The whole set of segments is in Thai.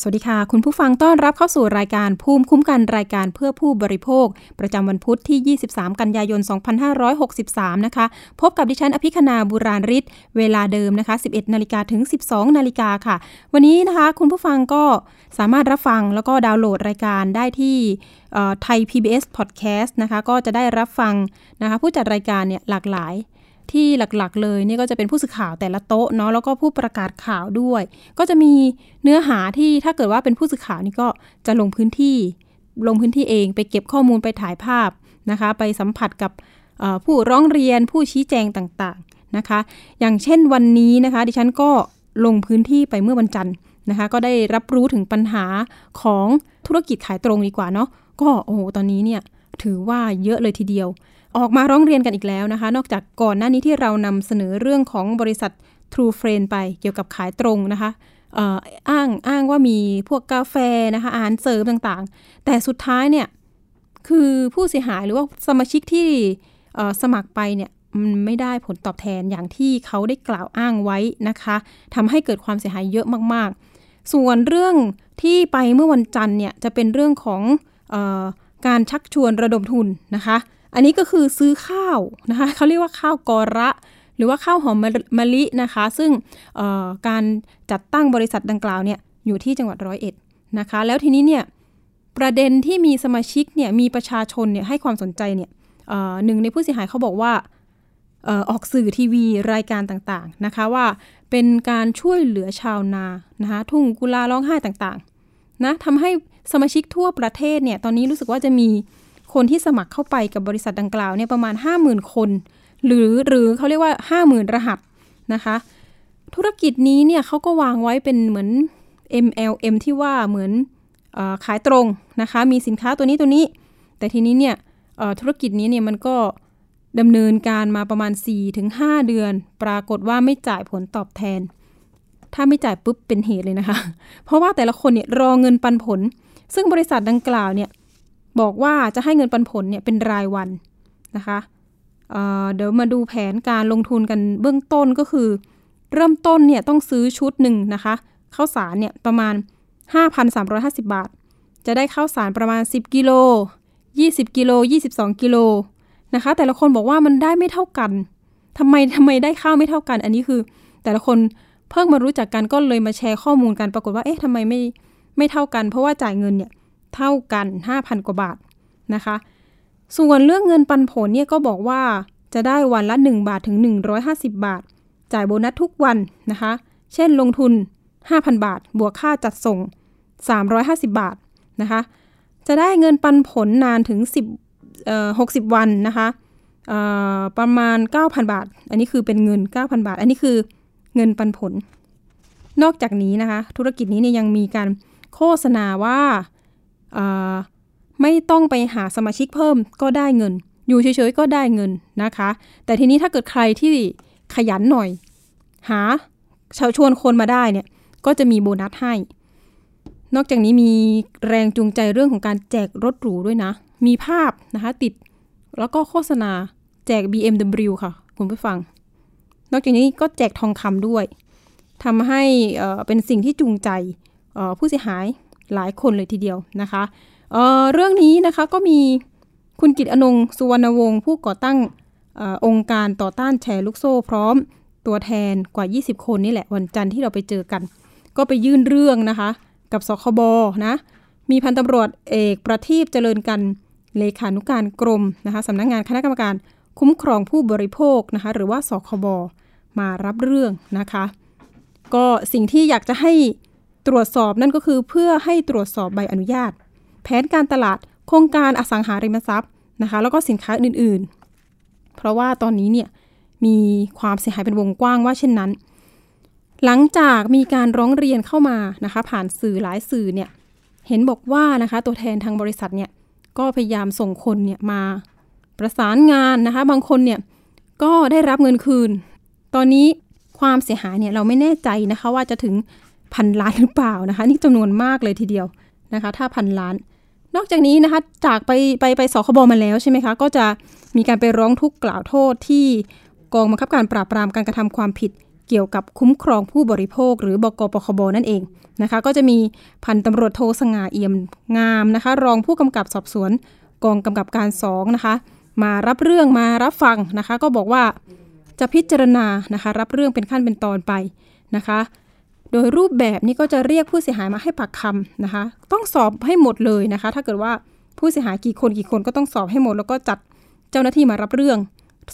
สวัสดีค่ะ คุณผู้ฟังต้อนรับเข้าสู่รายการภูมิคุ้มกันรายการเพื่อผู้บริโภค ประจำวันพุธที่ 23 กันยายน 2563 นะคะ พบกับดิฉันอภิคณาบุราริศเวลาเดิมนะคะ 11 นาฬิกาถึง 12 นาฬิกาค่ะ วันนี้นะคะ คุณผู้ฟังก็สามารถรับฟังแล้วก็ดาวน์โหลดรายการได้ที่ไทย PBS Podcast นะคะ ก็จะได้รับฟังนะคะ ผู้จัดรายการเนี่ยหลากหลาย ที่หลักๆ เลยนี่ก็จะเป็นผู้สื่อข่าวแต่ละโต๊ะเนาะแล้วก็ผู้ประกาศข่าวด้วย ก็จะมีเนื้อหาที่ถ้าเกิดว่าเป็นผู้สื่อข่าวนี่ก็จะลงพื้นที่ลงพื้นที่เองไปเก็บข้อมูลไปถ่ายภาพนะคะ ไปสัมผัสกับผู้ร้องเรียนผู้ชี้แจงต่างๆนะคะ อย่างเช่นวันนี้นะคะ ดิฉันก็ลงพื้นที่ไปเมื่อวันจันทร์นะคะ ก็ได้รับรู้ถึงปัญหาของธุรกิจขายตรงดีกว่าเนาะก็โอ้โหตอนนี้เนี่ยถือว่าเยอะเลยทีเดียว ออกมาร้องเรียนกันอีกแล้วนะคะ นอกจากก่อนหน้านี้ที่เรานำเสนอเรื่องของบริษัท True Friend ไปเกี่ยวกับขายตรงนะคะอ้างอ้างว่ามีพวกกาแฟนะคะอาหารเสริมต่างๆ แต่สุดท้ายเนี่ยคือผู้เสียหายหรือว่าสมาชิกที่สมัครไปเนี่ยมันไม่ได้ผลตอบแทนอย่างที่เขาได้กล่าวอ้างไว้นะคะทำให้เกิดความเสียหายเยอะมากๆ ส่วนเรื่องที่ไปเมื่อวันจันทร์เนี่ยจะเป็นเรื่องของออการชักชวนระดมทุนนะคะ อันนี้ก็คือซื้อข้าวนะคะเขาเรียกว่าข้าวกอระ หรือว่าข้าวหอมมะลินะคะ ซึ่งการจัดตั้งบริษัทดังกล่าวเนี่ยอยู่ที่จังหวัดร้อยเอ็ดนะคะ แล้วทีนี้เนี่ยประเด็นที่มีสมาชิกเนี่ยมีประชาชนเนี่ยให้ความสนใจเนี่ยหนึ่งในผู้เสียหายเขาบอกว่าออกสื่อทีวีรายการต่างๆนะคะว่าเป็นการช่วยเหลือชาวนานะคะทุ่งกุลาร้องไห้ต่างๆนะทำให้สมาชิกทั่วประเทศเนี่ยตอนนี้รู้สึกว่าจะมี คนที่สมัครเข้าไปกับบริษัทดังกล่าวเนี่ยประมาณ 50,000 คน หรือหรือเขาเรียกว่า 50,000 รหัสนะคะ ธุรกิจนี้เนี่ยเขาก็วางไว้เป็นเหมือน MLM ที่ว่าเหมือนอขายตรงนะคะ มีสินค้าตัวนี้ตัวนี้ แต่ทีนี้เนี่ยธุรกิจนี้เนี่ยมันก็ดำเนินการมาประมาณ 4-5 เดือน ปรากฏว่าไม่จ่ายผลตอบแทน ถ้าไม่จ่ายปุ๊บเป็นเหตุเลยนะคะ เพราะว่าแต่ละคนเนี่ยรอเงินปันผล ซึ่งบริษัทดังกล่าวเนี่ย บอกว่าจะให้เงินปันผลเนี่ยเป็นรายวันนะคะเเดี๋ยวมาดูแผนการลงทุนกันเบื้องต้นก็คือ เริ่มต้นเนี่ยต้องซื้อชุดหนึ่งนะคะข้าวสารเนี่ยประมาณ 5,350 บาท จะได้ข้าวสารประมาณ 10 กิโล 20 กิโล 22 กิโลนะคะ แต่ละคนบอกว่ามันได้ไม่เท่ากันทำไมทำไมได้ข้าวไม่เท่ากัน อันนี้คือ แต่ละคนเพิ่งมารู้จักกันก็เลยมาแชร์ข้อมูลกันปรากฏว่าเอ๊ะทำไมไม่ไม่เท่ากัน เพราะว่าจ่ายเงินเนี่ย เท่ากัน 5,000 กว่าบาทนะคะ ส่วนเรื่องเงินปันผลเนี่ยก็บอกว่าจะได้วันละ 1 บาทถึง 150 บาท จ่ายโบนัสทุกวันนะคะ เช่นลงทุน 5,000 บาท บวกค่าจัดส่ง 350 บาทนะคะ จะได้เงินปันผลนานถึง 10เอ่อ60 วันนะคะประมาณ 9,000 บาท อันนี้คือเป็นเงิน 9,000 บาท อันนี้คือเงินปันผล นอกจากนี้นะคะ ธุรกิจนี้เนี่ยยังมีการโฆษณาว่า ไม่ต้องไปหาสมาชิกเพิ่มก็ได้เงิน อยู่เฉยๆก็ได้เงินนะคะ แต่ทีนี้ถ้าเกิดใครที่ขยันหน่อย หาชาวชวนคนมาได้เนี่ยก็จะมีโบนัสให้ นอกจากนี้มีแรงจูงใจเรื่องของการแจกรถหรูด้วยนะ มีภาพนะคะติดแล้วก็โฆษณาแจก BMW ค่ะ คุณผู้ฟัง นอกจากนี้ก็แจกทองคำด้วยทำให้เป็นสิ่งที่จูงใจผู้เสียหาย หลายคนเลยทีเดียวนะคะเเรื่องนี้นะคะก็มีคุณกิตอนงสุวรรณวงศ์ผู้ก่อตั้งอองค์การต่อต้านแชร์ลูกโซ่ พร้อมตัวแทนกว่า 20 คนนี่แหละวันจันทร์ที่เราไปเจอกัน ก็ไปยื่นเรื่องนะคะ กับสคบนะมีพันตำรวจเอกประทีปเจริญกันเลขานุการกรมนะคะสำนักงงานคณะกรรมการคุ้มครองผู้บริโภคนะคะหรือว่าสคบมารับเรื่องนะคะ ก็สิ่งที่อยากจะให้ ตรวจสอบนั่นก็คือเพื่อให้ตรวจสอบใบอนุญาต แผนการตลาดโครงการอสังหาริมทรัพย์นะคะแล้วก็สินค้าอื่นๆ เพราะว่าตอนนี้เนี่ยมีความเสียหายเป็นวงกว้างว่าเช่นนั้น หลังจากมีการร้องเรียนเข้ามานะคะผ่านสื่อหลายสื่อเนี่ยเห็นบอกว่านะคะตัวแทนทางบริษัทเนี่ยก็พยายามส่งคนเนี่ยมาประสานงานนะคะบางคนเนี่ยก็ได้รับเงินคืน ตอนนี้ความเสียหายเนี่ยเราไม่แน่ใจนะคะว่าจะถึง พันล้านหรือเปล่านะคะ นี่จำนวนมากเลยทีเดียวนะคะ ถ้าพันล้าน นอกจากนี้นะคะ จากไปไปไปสคบมาแล้วใช่ไหมคะ ก็จะมีการไปร้องทุกข์กล่าวโทษที่กองบังคับการปราบปรามการกระทำความผิดเกี่ยวกับคุ้มครองผู้บริโภค หรือบกปคบนั่นเองนะคะ ก็จะมีพันตำรวจโทสง่าเอี่ยมงามนะคะ รองผู้กำกับสอบสวน กองกำกับการสองนะคะ มารับเรื่องมารับฟังนะคะ ก็บอกว่าจะพิจารณานะคะ รับเรื่องเป็นขั้นเป็นตอนไปนะคะ โดยรูปแบบนี้ก็จะเรียกผู้เสียหายมาให้ปากคำนะคะ ต้องสอบให้หมดเลยนะคะ ถ้าเกิดว่าผู้เสียหายกี่คนกี่คนก็ต้องสอบให้หมด แล้วก็จัดเจ้าหน้าที่มารับเรื่อง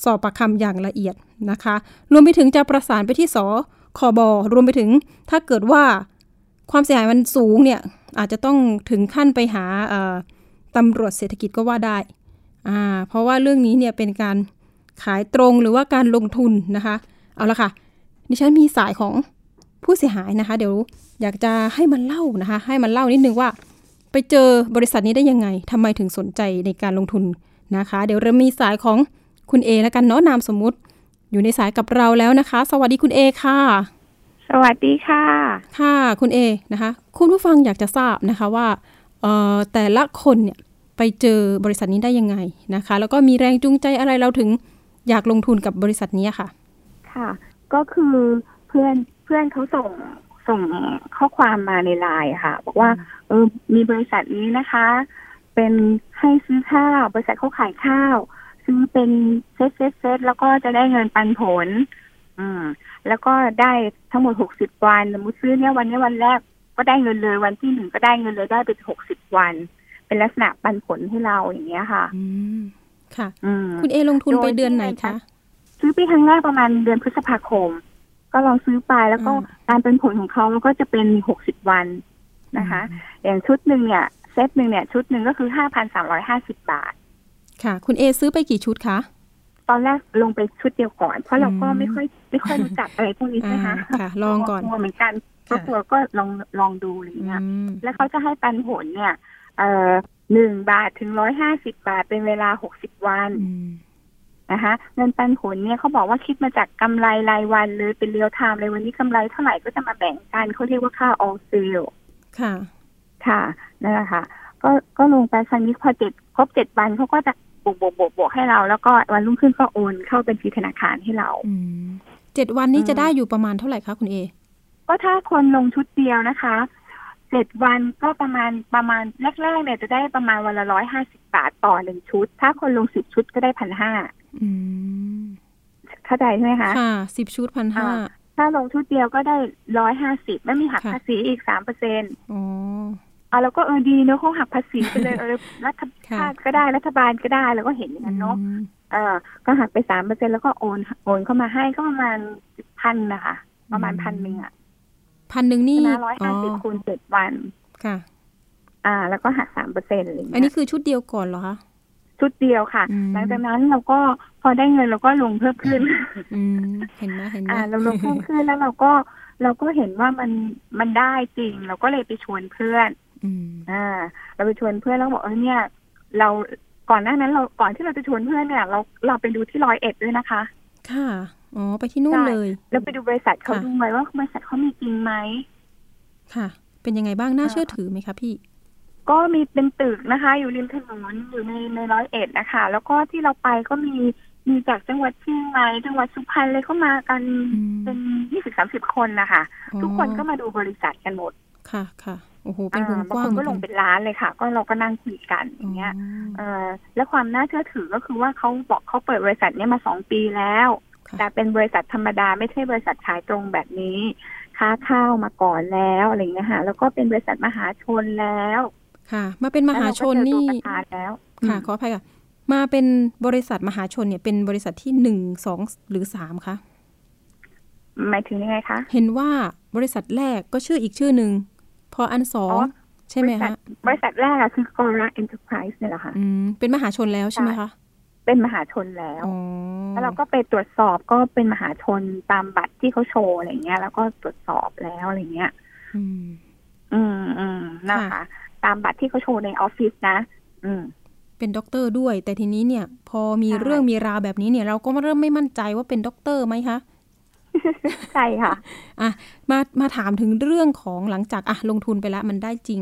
สอบปากคำอย่างละเอียดนะคะ รวมไปถึงจะประสานไปที่สคบรวมไปถึงถ้าเกิดว่าความเสียหายมันสูงเนี่ยอาจจะต้องถึงขั้นไปหาตำรวจเศรษฐกิจก็ว่าได้ เพราะว่าเรื่องนี้เนี่ยเป็นการขายตรงหรือว่าการลงทุนนะคะ เอาละค่ะ ดิฉันมีสายของ ผู้เสียหายนะคะ เดี๋ยวอยากจะให้มันเล่านะคะ ให้มันเล่านิดนึงว่า ไปเจอบริษัทนี้ได้ยังไงทำไมถึงสนใจในการลงทุนนะคะ เดี๋ยวเรามีสายของคุณเอแล้วกันเนาะนามสมมุติ อยู่ในสายกับเราแล้วนะคะ สวัสดีคุณเอค่ะ สวัสดีค่ะ ค่ะคุณเอนะคะ คุณผู้ฟังอยากจะทราบนะคะว่าเอ่อแต่ละคนเนี่ยไปเจอบริษัทนี้ได้ยังไงนะคะ แล้วก็มีแรงจูงใจอะไรเราถึงอยากลงทุนกับบริษัทนี้ค่ะ ค่ะ ก็คือเพื่อน เพื่อนเขาส่งส่งข้อความมาในไลน์ค่ะ บอกว่า เออมีบริษัทนี้นะคะ เป็นให้ซื้อข้าวบริษัทเขาขายข้าว ซื้อเป็นเซตเซตเซตแล้วก็จะได้เงินปันผล อืม แล้วก็ได้ทั้งหมดหกสิบวันสมมติซื้อเนี่ยวันนี้วันแรกก็ได้เงินเลยวันที่หนึ่งก็ได้เงินเลยได้เป็นหกสิบวัน เป็นลักษณะปันผลให้เราอย่างเงี้ยค่ะ อืมค่ะ อืมคุณเอลงทุนไปเดือนไหนคะซื้อไปครั้งแรกประมาณเดือนพฤษภาคม ก็ลองซื้อไปแล้วก็อ่าการเป็นผลของเขาก็จะเป็นหกสิบวันนะคะ อย่างชุดหนึ่งเนี่ยเซตหนึ่งเนี่ยชุดหนึ่งก็คือห้าพันสามร้อยห้าสิบบาท ค่ะ คุณเอซื้อไปกี่ชุดคะตอนแรกลงไปชุดเดียวก่อน เพราะเราก็อืมไม่ค่อยไม่ค่อยรู้จักอะไรพวกนี้ใช่ไหมคะอ่าค่ะ ลองก่อนกลัวเหมือนกันก็กลัวก็ลองลองดูอะไรอืเงี้ยมแล้วเขาจะให้ปันผลเนี่ย เอ่อหนึ่งบาทถึงร้อยห้าสิบบาทเป็นเวลาหกสิบวันอืม นะคะเงินปันผลเนี่ยเขาบอกว่าคิดมาจากกำไรรายวันเลยเป็น real time เลยวันนี้กำไรเท่าไหร่ก็จะมาแบ่งกันเขาเรียกว่าค่า all sale ค่ะ ค่ะนั่นแหละค่ะ ก็ก็ลงไปครั้งนี้พอเจ็ดครบเจ็ดวันเขาก็จะบวกบวกบวกบวกให้เรา แล้วก็วันรุ่งขึ้นก็โอนเข้าบัญชีธนาคารให้เราอืมเจ็ดวันนี้อืมจะได้อยู่ประมาณเท่าไหร่คะคุณเอ ก็ถ้าคนลงชุดเดียวนะคะเจ็ดวันก็ประมาณประมาณแรกๆเนี่ยจะได้ประมาณวันละร้อยห้าสิบาทต่อหนึ่งชุด ถ้าคนลงสิบชุดก็ได้พันห้าอืม เข้าใจใช่ไหมคะ ค่ะสิบชุดพันห้าอ่าถ้าลงชุดเดียวก็ได้ร้อยห้าสิบไม่มีหักค่ะภาษีอีกสามเปอร์เซ็นต์อ๋ออะเราก็เออดีเนอะเขาหักภาษีไปเลยเออรัฐค่ะชาติก็ได้รัฐบาลก็ได้แล้วก็เห็นอย่างนั้นเนาะอืมเออก็หักไปสามเปอร์เซ็นแล้วก็โอนโอนเข้ามาให้ก็ประมาณพันนะคะประมาณพันหนึ่งอะพันหนึ่งนี่ใช่ไหมร้อยห้าสิบคูณเจ็ดวัน ค่ะ อ่า แล้วก็หักสามเปอร์เซ็นต์อะไรอย่างอันเงี้นี้ยคือชุดเดียวก่อนเหรอคะ ชุดเดียวค่ะอืมหลังจากนั้นเราก็พอได้เงินเราก็ลงเพิ่มขึ้นอืมเห็นไหมเห็นไหมอ่าเราลงเพิ่มขึ้นแล้วเราก็เราก็เห็นว่ามันมันได้จริง เราก็เลยไปชวนเพื่อนอืมอ่า เราไปชวนเพื่อนแล้วบอกเออเนี่ย เราก่อนหน้านั้นเราก่อนที่เราจะชวนเพื่อนเนี่ย เราเราไปดูที่ร้อยเอ็ดด้วยนะคะ ค่ะอ๋อไปที่นู่นใช่เลยแล้วไปดูบริษัทเขาค่ะดูไหมว่าบริษัทเขามีจริงไหมค่ะ เป็นยังไงบ้างน่าอ่าเชื่อถือไหมคะพี่ ก็มีเป็นตึกนะคะ อยู่ริมถนนอยู่ในในร้อยเอ็ดนะคะ แล้วก็ที่เราไปก็มีมีจากจังหวัดเชียงใหม่จังหวัดสุพรรณเลยเข้ามากันอืมเป็นยี่สิบสามสิบคนนะคะอ๋อทุกคนก็มาดูบริษัทกันหมดค่ะค่ะโอ้โหเป็นวงอ่ากบางว้างคนเหมืก็อนลกังนเป็นล้านเลยค่ะ ก็เราก็นั่งคุยกันอย่างเงี้ยเออและความน่าเชื่อถือก็คือว่าเขาบอกเขาเปิดบริษัทเนี้ยมาสองปีแล้วค่ะแต่เป็นบริษัทธรรมดาไม่ใช่บริษัทขายตรงแบบนี้ ค้าข้าวมาก่อนแล้วอะไรอย่างเงี้ยค่ะแล้วก็เป็นบริษัทมหาชนแล้ว ค่ะ มาเป็นมหาชนแล้วเราก็นี่เจอตัวประธานแล้วค่ะ ขออภัยค่ะ มาเป็นบริษัทมหาชนเนี่ย เป็นบริษัทที่หนึ่งสองหรือสามคะหมายถึงยังไงคะเห็นว่าบริษัทแรกก็ชื่ออีกชื่อหนึ่งพออันสองอ๋อใช่ไหมบริษัทคะบริษัทแรกอะคือ Gora Enterprise เนี่ยแหละค่ะอืมเป็นมหาชนแล้วใช่ไหมคะเป็นมหาชนแล้วอ๋อแล้วเราก็ไปตรวจสอบก็เป็นมหาชนตามบัตรที่เขาโชว์อะไรเงี้ย แล้วก็ตรวจสอบแล้วอะไรเงี้ย อืม อืมอืมนะคะค่ะ ตามบัตรที่เขาโชว์ในออฟฟิศนะ อืม เป็นด็อกเตอร์ด้วย แต่ทีนี้เนี่ย พอมีใช่เรื่องมีราวแบบนี้เนี่ย เราก็เริ่มไม่มั่นใจว่าเป็นด็อกเตอร์ไหมคะใช่ค่ะ อะ มามาถามถึงเรื่องของหลังจากอะลงทุนไปแล้วมันได้จริง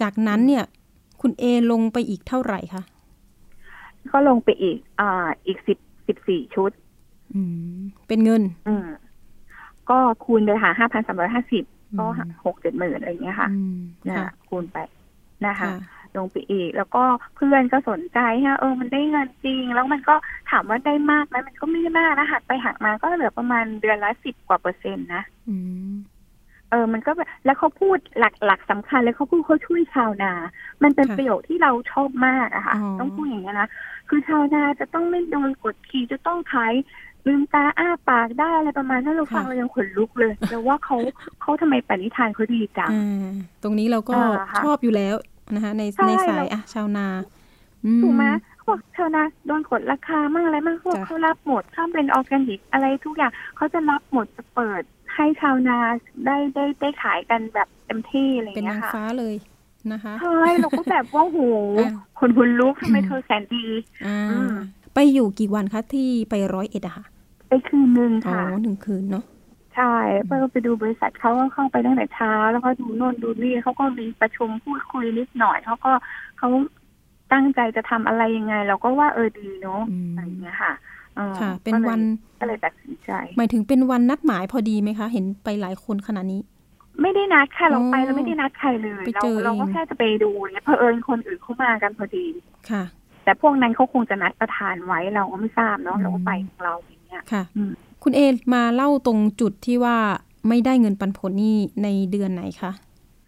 จากนั้นเนี่ย คุณเอลงไปอีกเท่าไหร่คะก็ลงไปอีกอ่าอีกสิบสิบสี่ชุด อืม เป็นเงิน อืม ก็คูณเลยค่ะห้าพันสามร้อยห้าสิบ ก็หกเจ็ดหมื่นอะไรอย่างเงี้ยค่ะอืมนะค่ะคูณไปนะคะค่ะลงไปอีก แล้วก็เพื่อนก็สนใจฮะเออมันได้เงินจริง แล้วมันก็ถามว่าได้มากไหมมันก็ไม่ได้มากนะหักไปหักมาก็เหลือประมาณเดือนละสิบกว่าเปอร์เซ็นต์นะอืมเออ มันก็แบบแล้วเขาพูดหลักหลักสำคัญเลยเขาพูดเขาช่วยชาวนา มันเป็นค่ะประโยคที่เราชอบมากอะค่ะอ๋อต้องพูดอย่างนี้ยนะ คือชาวนาจะต้องไม่โดนกดขี่จะต้องขาย ลืมตาอ้าปากได้อะไรประมาณนั้นเราฟังเรายังขนลุกเลยแล้วว่าเขาเขาทำไมปณิธานเขาดีจังอ่าตรงนี้เราก็อ่าค่ะชอบอยู่แล้วนะคะ ในใช่ในสายเราอะชาวนาถูกไหมเขาบอกชาวนาโดนกดราคามั่งอะไรมั่งเขาบอกจ้ะเขารับหมดถ้าเป็นออร์แกนิกอะไรทุกอย่างเขาจะรับหมดจะเปิดให้ชาวนาได้ได้ได้ขายกันแบบเต็มที่อะไรอย่างเป็นเงี้นายงค่ะฟ้าเลยนะคะใช่เราก็แบบว่าโหอ่าคนหุนลุกทำไมเธอแสนดีอ่าอืมไปอยู่กี่วันคะที่ไปร้อยเอ็ดอะค่ะ ไปคืนนึงอ๋อค่ะหนึ่งคืนเนาะใช่เพื่อไปดูบริษัทเขาก็เข้าไปตั้งแต่เช้า แล้วก็ดูโน่นดูนี่เขาก็มีประชุมพูดคุยนิดหน่อยเขาก็เขาตั้งใจจะทำอะไรยังไง เราก็ว่าเออดีเนาะอืมอะไรอย่างเงี้ยค่ะออค่ะ เป็นก็ลยวันก็เลยตัดสินใจ หมายถึงเป็นวันนัดหมายพอดีไหมคะ เห็นไปหลายคนขนาดนี้ ไม่ได้นัดค่ะเราไปอ๋อเราไม่ได้นัดใครเลยไปเราเจอเราก็เองแค่จะไปดูเนี่ยเพอเอิญคนอื่นเขามากันพอดีค่ะ แต่พวกนั้นเขาคงจะนัดประธานไว้เราก็ไม่ทราบเนาะอืมเราก็ไปของเราอย่าง เงี้ยค่ะอืมคุณเอมาเล่าตรงจุดที่ว่าไม่ได้เงินปันผลนี่ในเดือนไหนคะ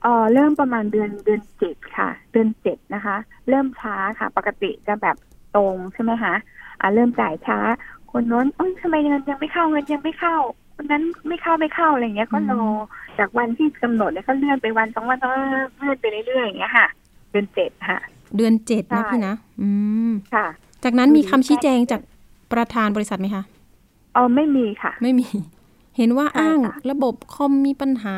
เออเริ่มประมาณเดือนเดือนเจ็ดค่ะ เดือนเจ็ดนะคะ เริ่มช้าค่ะ ปกติจะแบบตรงใช่ไหมคะอ่าเริ่มจ่ายช้า คนโน้นเอ้ยทำไมเงินยังไม่เข้าเงินยังไม่เข้าคนนั้นไม่เข้าไม่เข้าอะไรอย่างเงี้ยก็รอจากวันที่กำหนดเนี่ยก็เลื่อนไปวันสองวันก็เลื่อนไปเรื่อยๆอย่างเงี้ยค่ะ เดือนเจ็ดค่ะ เดือนเจ็ดนะใช่พี่นะ อืมค่ะ จากนั้นมีคำอืมชี้แจงจากประธานบริษัทไหมคะ เออไม่มีค่ะ ไม่มี เห็นว่าใช่อ้างค่ะระบบคอมมีปัญหา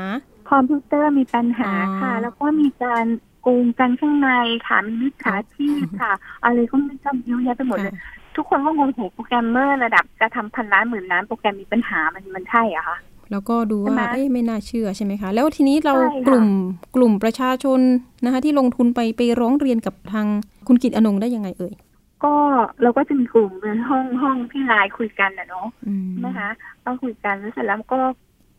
คอมพิวเตอร์มีปัญหาอ๋อค่ะ แล้วก็มีการโกงกันข้างในค่ะมีมิจฉาชีพค่ะ อะไรก็ไม่จำเยอะแยะไปหมดเลยค่ะทุกคนก็งงโหโปรแกรมเมอร์ระดับจะทำพันล้านหมื่นล้านโปรแกรมมีปัญหามันมันใช่เหรอะคะแล้วก็ดูว่าใช่ไหมเอ้ยไม่น่าเชื่อใช่ไหมคะ แล้วทีนี้เราใช่ค่ะกลุ่มกลุ่มประชาชนนะคะ ที่ลงทุนไปไปร้องเรียนกับทางคุณกิตอนงได้ยังไงเอ่ย ก็เราก็จะมีกลุ่มเป็นห้องห้องที่ไลน์คุยกันนะเนาะอืมนะคะก็คุยกันแล้วเสร็จแล้วก็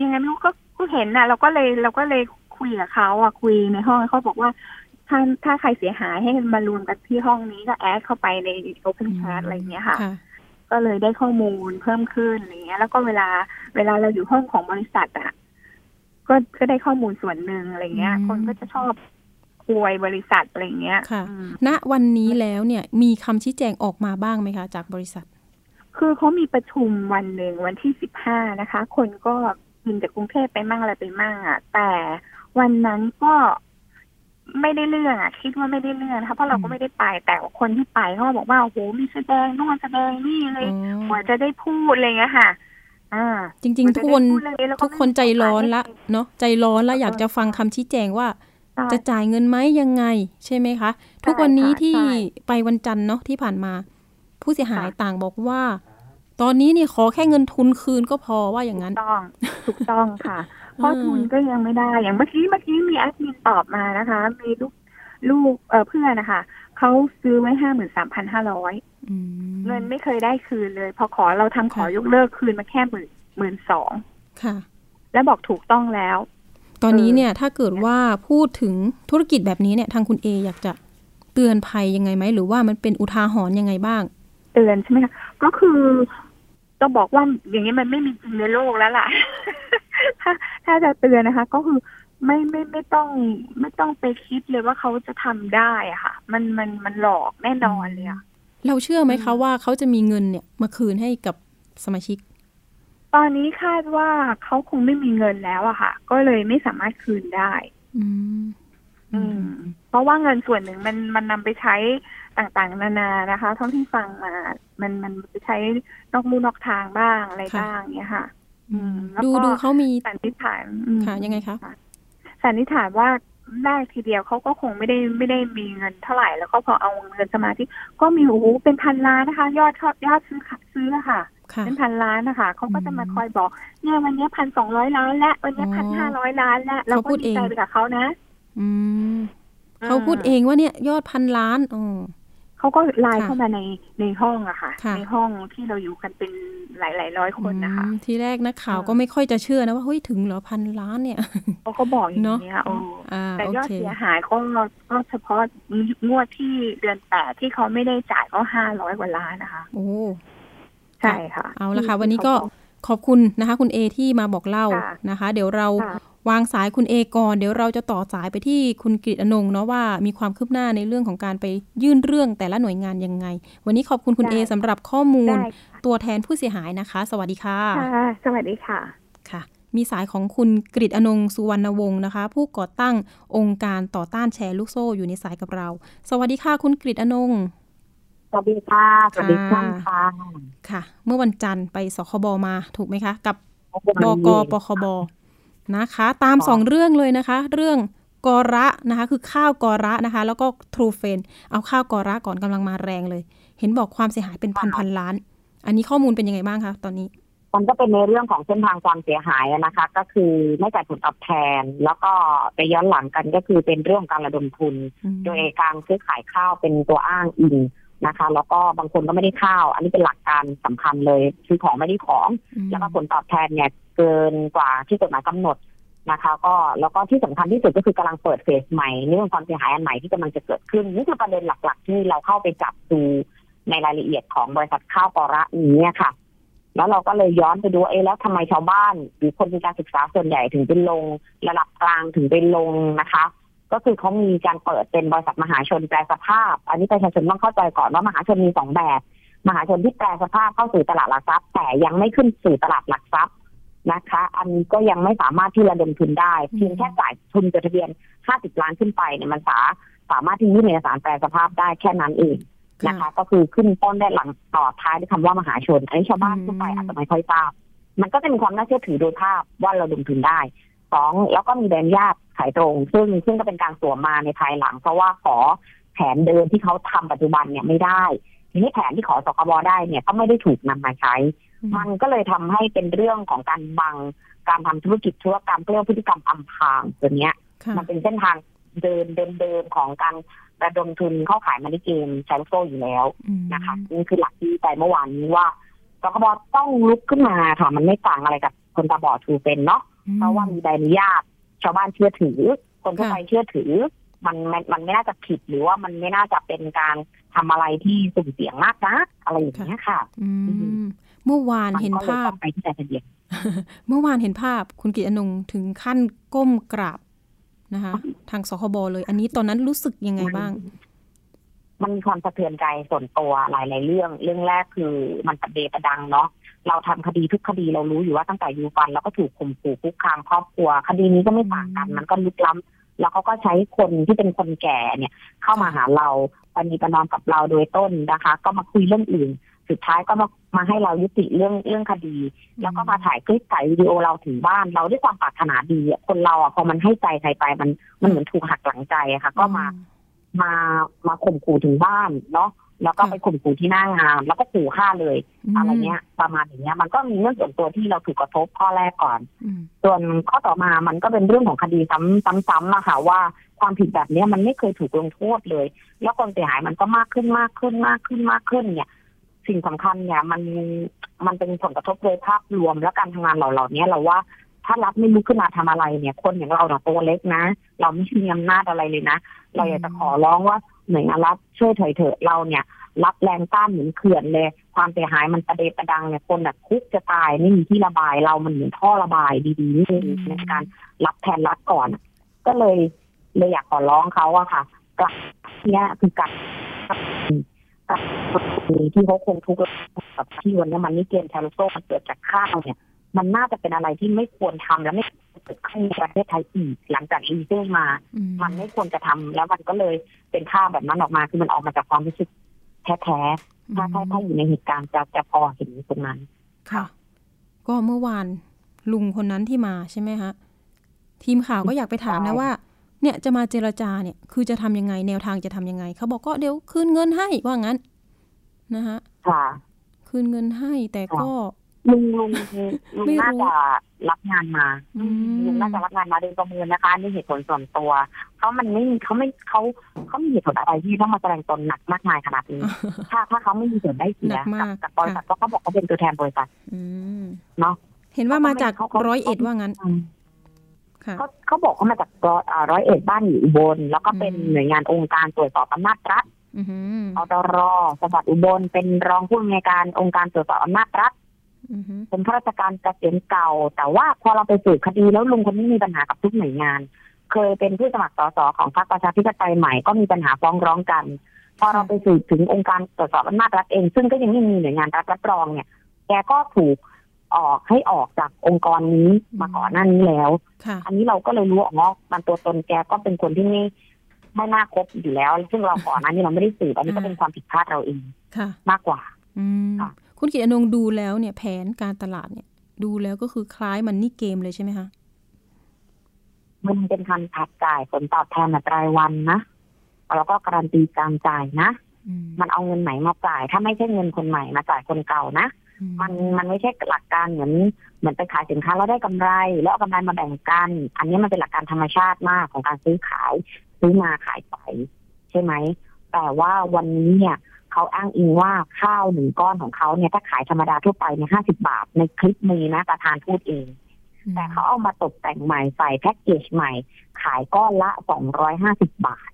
ยังไงไม่รู้ก็ก็เห็นน่ะเราก็เลยเราก็เลยคุยกับเขาอะคุยในห้องเขาบอกว่าถ้าถ้าใครเสียหายให้มารวมกันที่ห้องนี้ก็แอดเข้าไปใน Open Chat อะไรอย่างเงี้ยค่ะค่ะ ก็เลยได้ข้อมูลเพิ่มขึ้นอะไรเงี้ย แล้วก็เวลาเวลาเราอยู่ห้องของบริษัทอะก็ก็ได้ข้อมูลส่วนหนึ่งอะไรเงี้ยอืมคนก็จะชอบ อวยบริษัทอะไรเงี้ยค่ะอืมณวันนี้แล้วเนี่ยมีคำชี้แจงออกมาบ้างไหมคะ จากบริษัท คือเขามีประชุมวันหนึ่งวันที่สิบห้านะคะ คนก็บินจากกรุงเทพไปมั่งอะไรไปมั่งอะ แต่วันนั้นก็ไม่ได้เรื่องอะ คิดว่าไม่ได้เรื่องนะคะเพราะเราก็อืมไม่ได้ไป แต่ว่าคนที่ไปเขาบอกว่าโอ้โหมีแสดงโน่นแสดงนี่เลยอ๋อกว่าจะได้พูดอะไรเงี้ยค่ะอ่าจริง ๆ ทุกคนกว่าจะได้พูดเรื่องนี้แล้วทุกคนใจร้อนละไม่มีเนาะใจร้อนละเอออยากจะฟังคำชี้แจงว่าใช่ จะจ่ายเงินไหมยังไง ใช่ไหมคะ ทุกวันนี้ค่ะที่ใช่ไปวันจันทร์เนาะที่ผ่านมา ผู้เสียหายค่ะต่างบอกว่า ตอนนี้เนี่ยขอแค่เงินทุนคืนก็พอว่าอย่างนั้นถูกต้องถูกต้องค่ะเพราะทุนก็ยังไม่ได้อย่างเมื่อกี้เมื่อกี้มีแอดมินตอบมานะคะ มีลูกลูกเออเพื่อนนะคะเขาซื้อไว้ห้าหมื่นสามพันห้าร้อยอืมเงินไม่เคยได้คืนเลย พอขอเราทำขอค่ะยกเลิกคืนมาแค่หมื่นหมื่นสองค่ะ แล้วบอกถูกต้องแล้ว ตอนนี้เออเนี่ยถ้าเกิดว่าพูดถึงธุรกิจแบบนี้เนี่ยทางคุณเออยากจะเตือนภัยยังไงไหม หรือว่ามันเป็นอุทาหรณ์ยังไงบ้าง เตือนใช่ไหมคะก็คือต้องบอกว่าอย่างนี้มันไม่มีจริงในโลกแล้วล่ะ ถ้าถ้าจะเตือนนะคะ ก็คือไม่ไม่ไม่ต้องไม่ต้องไปคิดเลยว่าเขาจะทำได้อะค่ะ มันมันมันหลอกแน่นอนเลยอะเราเชื่อไหมคะอืมว่าเขาจะมีเงินเนี่ยมาคืนให้กับสมาชิก ตอนนี้คาดว่าเขาคงไม่มีเงินแล้วอะค่ะ ก็เลยไม่สามารถคืนได้ อืม อืม เพราะว่าเงินส่วนหนึ่งมันมันนำไปใช้ต่างๆ นานานะคะเท่าที่ฟังมา มันมันไปใช้นอกลู่นอกทางบ้างอะไรบ้างเนี้ยค่ะ อืม แล้วดูก็ดูเขามีสันนิษฐานอืมค่ะยังไงคะสันนิษฐานว่าได้ทีเดียวเขาก็คงไม่ได้ไม่ได้มีเงินเท่าไหร่แล้วก็พอเอาเงินสมาธิก็มีโอ้โหเป็นพันล้านนะคะ ยอดยอดยอดซื้อค่ะซื้ออะค่ะค่ะ เป็นพันล้านนะคะเขาก็จะมาอืมคอยบอกเนี่ยวันนี้พันสองร้อยล้านและวันนี้อ๋พันห้าอร้อยล้านและเราเขาก็พูดดีใจเองไปกับเขานะ อืมพูดเองว่าเนี่ยยอดพันล้านอ๋อเขาก็ไลน์ค่ะเข้ามาในในห้องอะค่ะค่ะ ในห้องที่เราอยู่กันเป็นหลายหลายๆร้อยคนนะคะอืมทีแรกนักข่าวเออก็ไม่ค่อยจะเชื่อนะว่าเฮ้ยถึงเหรอพันล้านเนี่ยเขาก็บอกอย่างเนอะเงี้ยโอ้อ่าแต่โอยอดเคเสียหายก็ก็เฉพาะงวดที่เดือนแปดที่เขาไม่ได้จ่ายก็ห้าร้อยกว่าล้านนะคะ โอ้ ใช่ค่ะ เอาละค่ะที่วันนี้ก็เขาบอกขอบคุณนะคะ คุณเอที่มาบอกเล่าค่ะนะคะ เดี๋ยวเราค่ะวางสายคุณเอก่อน เดี๋ยวเราจะต่อสายไปที่คุณกฤษอนงค์เนาะว่ามีความคืบหน้าในเรื่องของการไปยื่นเรื่องแต่ละหน่วยงานยังไง วันนี้ขอบคุณคุณได้เอสำหรับข้อมูลได้ตัวแทนผู้เสียหายนะคะ สวัสดีค่ะค่ะสวัสดีค่ะค่ะ มีสายของคุณกฤษอนงค์สุวรรณวงศ์นะคะ ผู้ก่อตั้งองค์การต่อต้านแชร์ลูกโซ่อยู่ในสายกับเรา สวัสดีค่ะ คุณกฤษอนงค์ส วัสดีค่ะ สวัสดีท่านค่ะค่ะ เมื่อวันจันทร์ไปสคบมาถูกไหมคะ กับวันบนี้กปคบนะคะ ตามสองเรื่องเลยนะคะ เรื่องกอระนะคะ คือข้าวกอระนะคะ แล้วก็ทรูเฟน เอาข้าวกอระก่อนกำลังมาแรงเลย เห็นบอกความเสียหายเป็นพันพันล้าน อันนี้ข้อมูลเป็นยังไงบ้างคะตอนนี้มันก็เป็นในเรื่องของเส้นทางความเสียหายอะนะคะ ก็คือไม่จ่ายผลตอบแทน แล้วก็ไปย้อนหลังกันก็คือเป็นเรื่องของการระดมทุนอืมโดยการซื้อขายข้าวเป็นตัวอ้างอิง นะคะ แล้วก็บางคนก็ไม่ได้ข้าว อันนี้เป็นหลักการสำคัญเลยคือของไม่ได้ของอืมแล้วก็ผลตอบแทนเนี่ยเกินกว่าที่กฎหมายกำหนดนะคะก็แล้วก็ที่สำคัญที่สุดก็คือกำลังเปิดเฟสใหม่เรื่องความเสียหายอันใหม่ที่กำลังจะเกิดขึ้นนี่คือประเด็นหลัก ๆ ที่เราเข้าไปจับดูในรายละเอียดของบริษัทข้าวกอระนี้ค่ะ แล้วเราก็เลยย้อนไปดูว่าเอ๊ะแล้วทำไมชาวบ้านหรือคนมีการศึกษาส่วนใหญ่ถึงเป็นลง ระดับกลางถึงเป็นลงนะคะ ก็คือเขามีการเปิดเป็นบริษัทมหาชนแปลสภาพ อันนี้ประชาชนต้องเข้าใจก่อนว่ามหาชนมีสองแบบ มหาชนที่แปลสภาพเข้าสู่ตลาดหลักทรัพย์ แต่ยังไม่ขึ้นสู่ตลาดหลักทรัพย์นะคะ อันนี้ก็ยังไม่สามารถที่ระดมทุนได้ เพียงแค่จ่ายทุนจดทะเบียน 50 ล้านขึ้นไปเนี่ยมันสาสามารถที่ยื่นเอกสารแปลสภาพได้แค่นั้นเองนะคะ ก็คือขึ้นต้นได้หลังต่อท้ายด้วยคำว่ามหาชน อันนี้ชาวบ้านทั่วไปอาจจะไม่ค่อยทราบ มันก็จะมีความน่าเชื่อถือโดยภาพว่าเราลงทุนได้ สองแล้วก็มีใบอนุญาตขายตรง ซึ่งซึ่งก็เป็นการสวมมาในภายหลัง เพราะว่าขอแผนเดิมที่เขาทำปัจจุบันเนี่ยไม่ได้ ทีนี้แผนที่ขอสคบได้เนี่ยก็ไม่ได้ถูกนำมาใช้อืมมันก็เลยทำให้เป็นเรื่องของการบังการทำธุรกิจธุรกรรมเพื่อพฤติกรรมอำพรางตัวเนี้ยค่ะมันเป็นเส้นทางเดินเดินเดินของการระดมทุนเข้าขายมาในเกมแชร์ลูกโซ่อยู่แล้วอืมนะคะนี่คือหลักที่ไปเมื่อวานนี้ว่าสคบต้องลุกขึ้นมาค่ะมันไม่ต่างอะไรกับคนตาบอดทูเป็นเนาะ เพราะว่ามีใบอนุญาตชาวบ้านเชื่อถือ คนทั่วไปเชื่อถือ มันมันมันไม่น่าจะผิดหรือว่ามันไม่น่าจะเป็นการทำอะไรที่สุ่มเสี่ยงมากนะอะไรอย่างเงี้ยค่ะอืมเมื่อวานมันเห็นก็เลยภาพต้องไปที่ใจทะเบียนเมื่อวานเห็นภาพคุณกิตอนงค์ถึงขั้นก้มกราบนะคะ ทางสคบเลย อันนี้ตอนนั้นรู้สึกยังไงบ้าง มันมีความสะเทือนใจส่วนตัวหลาย ๆ เรื่อง เรื่องแรกคือมันประเดประดังเนาะเราทำคดีทุกคดีเรารู้อยู่ว่าตั้งแต่ยูฟันเราก็ถูกข่มขู่คุกคามครอบครัว คดีนี้ก็ไม่ต่างกันอืมมันก็ลึกล้ำแล้วเขาก็ใช้คนที่เป็นคนแก่เนี่ย เข้ามาหาเราปณีประนอมกับเราโดยต้นนะคะ ก็มาคุยเรื่องอื่น สุดท้ายก็มามาให้เรายุติเรื่องเรื่องคดี แล้วก็มาถ่ายคลิปถ่ายวิดีโอเราถึงบ้าน เราด้วยความปรารถนาดีอะคนเราอะพอมันให้ใจใครไปมันมันเหมือนถูกหักหลังใจอะค่ะ ก็มา มามาข่มขู่ถึงบ้านเนาะแล้วก็ค่ะไปข่มขู่ที่หน้างานแล้วก็ขู่ฆ่าเลยมอะไรเงี้ย ประมาณอย่างเงี้ย มันก็มีเรื่องส่วนตัวที่เราถูกกระทบข้อแรกก่อนอืมส่วนข้อต่อมามันก็เป็นเรื่องของคดีซ้ำซ้ำๆอะค่ะว่าความผิดแบบเนี้ยมันไม่เคยถูกลงโทษเลย แล้วคนเสียหายมันก็มากขึ้นมากขึ้นมากขึ้นมากขึ้นเนี่ย สิ่งสำคัญเนี่ยมันมันเป็นผลกระทบโดยภาพรวมและการทำงานเราเหล่านี้เราว่าถ้ารัฐไม่ลุกขึ้นมาทำอะไรเนี่ย คนอย่างเราเนี่ยตัวเล็กนะ เราไม่มีอำนาจอะไรเลยนะ เราอยากจะขอร้องว่าหน่วยงานรัฐช่วยถอยเถอะเราเนี่ย รับแรงต้านเหมือนเขื่อนเลย ความเสียหายมันประเดประดังเนี่ยคนแบบคุกจะตายไม่มีที่ระบายเรามันเหมือนท่อระบายดีๆนี่เองในการรับแทนรัฐก่อน ก็เลยเลยอยากขอร้องเขาอะค่ะกลับเนี้ยคือการกับที่เขาคงทุกข์กับที่วันนี้มันนี่เกมแทนโซ่มันเกิดจากข้าวเนี่ย มันน่าจะเป็นอะไรที่ไม่ควรทำและไม่ควรเกิดขึ้นในประเทศไทยอีกหลังจากอีเซ่มาอืมมันไม่ควรจะทำแล้วมันก็เลยเป็นภาพแบบนั้นออกมาคือมันออกมาจากความรู้สึกแท้ๆถ้าถ้าถ้าอยู่ในเหตุการณ์จะจะพอเห็นตรงนั้นค่ะ ก็เมื่อวานลุงคนนั้นที่มาใช่ไหมฮะทีมข่าวก็อยากไปถามนะใช่ว่า เนี่ยจะมาเจรจาเนี่ย คือจะทำยังไงแนวทางจะทำยังไง เขาบอกก็เดี๋ยวคืนเงินให้ว่างั้น นะฮะค่ะคืนเงินให้แต่ก็ ลุงลุงลุงไม่รู้น่าจะรับงานมาอืมลุงน่าจะรับงานมาโดยประเมินนะคะนี่เหตุผลส่วนตัวเพราะมันไม่มีเขาไม่เขาเขามีเหตุผลอะไรที่ต้องมาแสดงตนหนักมากมายขนาดนี้ถ้าถ้าเขาไม่มีส่วนได้เสียหนักมากกับกับบริษัทก็เขาบอกเขาเป็นตัวแทนบริษัทอืมเนาะเห็นว่ามาจากเขาเขาร้อยเอ็ดว่างั้นค่ะเขาเขาบอกเขามาจากร้อยอ่าร้อยเอ็ดบ้านอยู่อุบลแล้วก็เป็นอืมหน่วยงานองค์การตรวจสอบอำนาจรัฐอือหืออตรจังหวัดอุบลเป็นรองผู้อำนวยการองค์การตรวจสอบอำนาจรัฐอือหือ เป็นข้าราชการเกษียณเก่า แต่ว่าพอเราไปสืบคดีแล้วลุงคนนี้มีปัญหากับทุกหน่วยงาน เคยเป็นผู้สมัครสสของพรรคประชาธิปไตยใหม่ก็มีปัญหาฟ้องร้องกัน พอเราไปสืบถึงองค์การตรวจสอบอำนาจรัฐเอง ซึ่งก็ยังไม่มีหน่วยงานรัฐรับรองเนี่ย แกก็ถูกออกให้ออกจากองค์กรนี้มาก่อนหน้านี้แล้วค่ะอันนี้เราก็เลยรู้ว่าอ๋อมันตัวตนแกก็เป็นคนที่ไม่ไม่น่าคบอยู่แล้ว ซึ่งเราก่อนหน้านี้เราไม่ได้สืบอันนี้ก็เป็นความผิดพลาดเราเองค่ะมากกว่าอืมค่ะ คุณกิตอนงค์ดูแล้วเนี่ยแผนการตลาดเนี่ย ดูแล้วก็คือคล้ายมันนี่เกมเลยใช่ไหมคะมันเป็นการถัดจ่ายผลตอบแทนแบบรายวันนะแล้วก็การันตีการจ่ายนะอืมมันเอาเงินไหนมาจ่าย ถ้าไม่ใช่เงินคนใหม่มาจ่ายคนเก่านะอืมันมันไม่ใช่หลักการเหมือนเหมือนไปขายสินค้าแล้วได้กำไร แล้วเอากำไรมาแบ่งกัน อันนี้มันเป็นหลักการธรรมชาติมากของการซื้อขาย ซื้อมาขายไป ใช่ไหม แต่ว่าวันนี้เนี่ย เขาอ้างอิงว่าข้าวหนึ่งก้อนของเขาเนี่ยถ้าขายธรรมดาทั่วไปเนี่ยห้าสิบาท ในคลิปมีนะประธานพูดเอง แต่เขาเอามาตกแต่งใหม่ใส่แพ็กเกจใหม่ ขายก้อนละสองร้อยห้าสิบบาท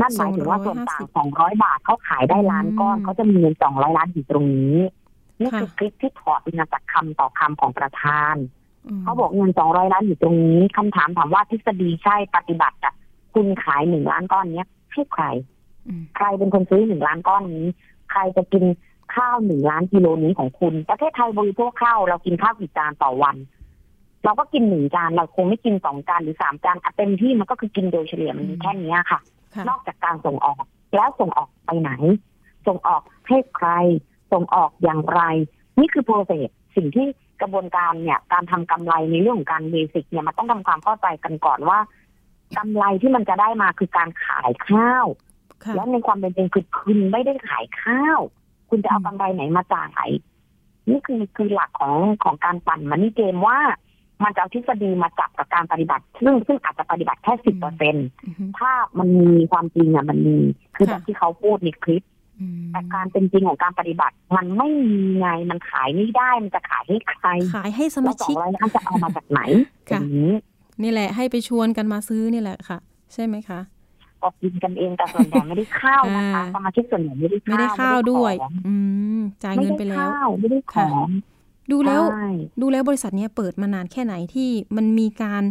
นั่นหมายถึงว่าส่วนต่างสองร้อยบาทเขาขายได้ล้านก้อนเขาจะมีเงินสองร้อยล้านอยู่ตรงนี้ นี่คือคลิปที่ถอดมาจากคำต่อคำของประธานมเขาบอกเงินสองร้อยล้านอยู่ตรงนี้คำถามถามว่าทฤษฎีใช่ปฏิบัติอะคุณขายหนึ่งล้านก้อนเนี้ยให้ใครอืม ใครเป็นคนซื้อหนึ่งล้านก้อนนี้ ใครจะกินข้าวหนึ่งล้านกิโลนี้ของคุณ ประเทศไทยบริโภคข้าวเรากินข้าวกี่จานต่อวัน เราก็กินหนึ่งจานเราคงไม่กินสองจานหรือสามจานอะเต็มที่มันก็คือกินโดยเฉลี่ยมันมีแค่เนี้ยค่ะค่ะ นอกจากการส่งออกแล้วส่งออกไปไหน ส่งออกให้ใคร ส่งออกอย่างไร นี่คือ process สิ่งที่กระบวนการเนี่ยการทำกำไรในเรื่องของการ basic เนี่ยมันต้องทำความเข้าใจกันก่อนว่ากำไรที่มันจะได้มาคือการขายข้าวค่ะ และในความเป็นจริงคือคุณไม่ได้ขายข้าว คุณจะเอาอืมกำไรไหนมาจ่ายนี่คือคือหลักของของการปั่นมันนี่เกมว่า มันจะเอาทฤษฎีมาจับกับการปฏิบัติ ซึ่งซึ่งอาจจะปฏิบัติแค่สิบเปอร์เซ็นอือหือถ้ามันมีความจริงอะมันมีคือค่ะแบบที่เขาพูดในคลิปอืมแต่การเป็นจริงของการปฏิบัติ มันไม่มีไงมันขายไม่ได้มันจะขายให้ใคร ขายให้สแล้มาวสอชิงกร้อยล้านจะเอามาจากไหนอค่ะย่างนี้นี่แหละให้ไปชวนกันมาซื้อนี่แหละค่ะ ใช่ไหมคะ ก็กินกันเองแต่ส่วนใหญ่ไม่ได้ข้าวนะคะอ่าสมาชิกส่วนใหญ่ไม่ได้ไม่ได้ข้าวด้วยของอืมจ่ายเงินไปแล้วม่ด้ข้าวไม่ได้ของดูแล้วใช่ดูแล้วบริษัทเนี้ยเปิดมานานแค่ไหนที่มันมีการ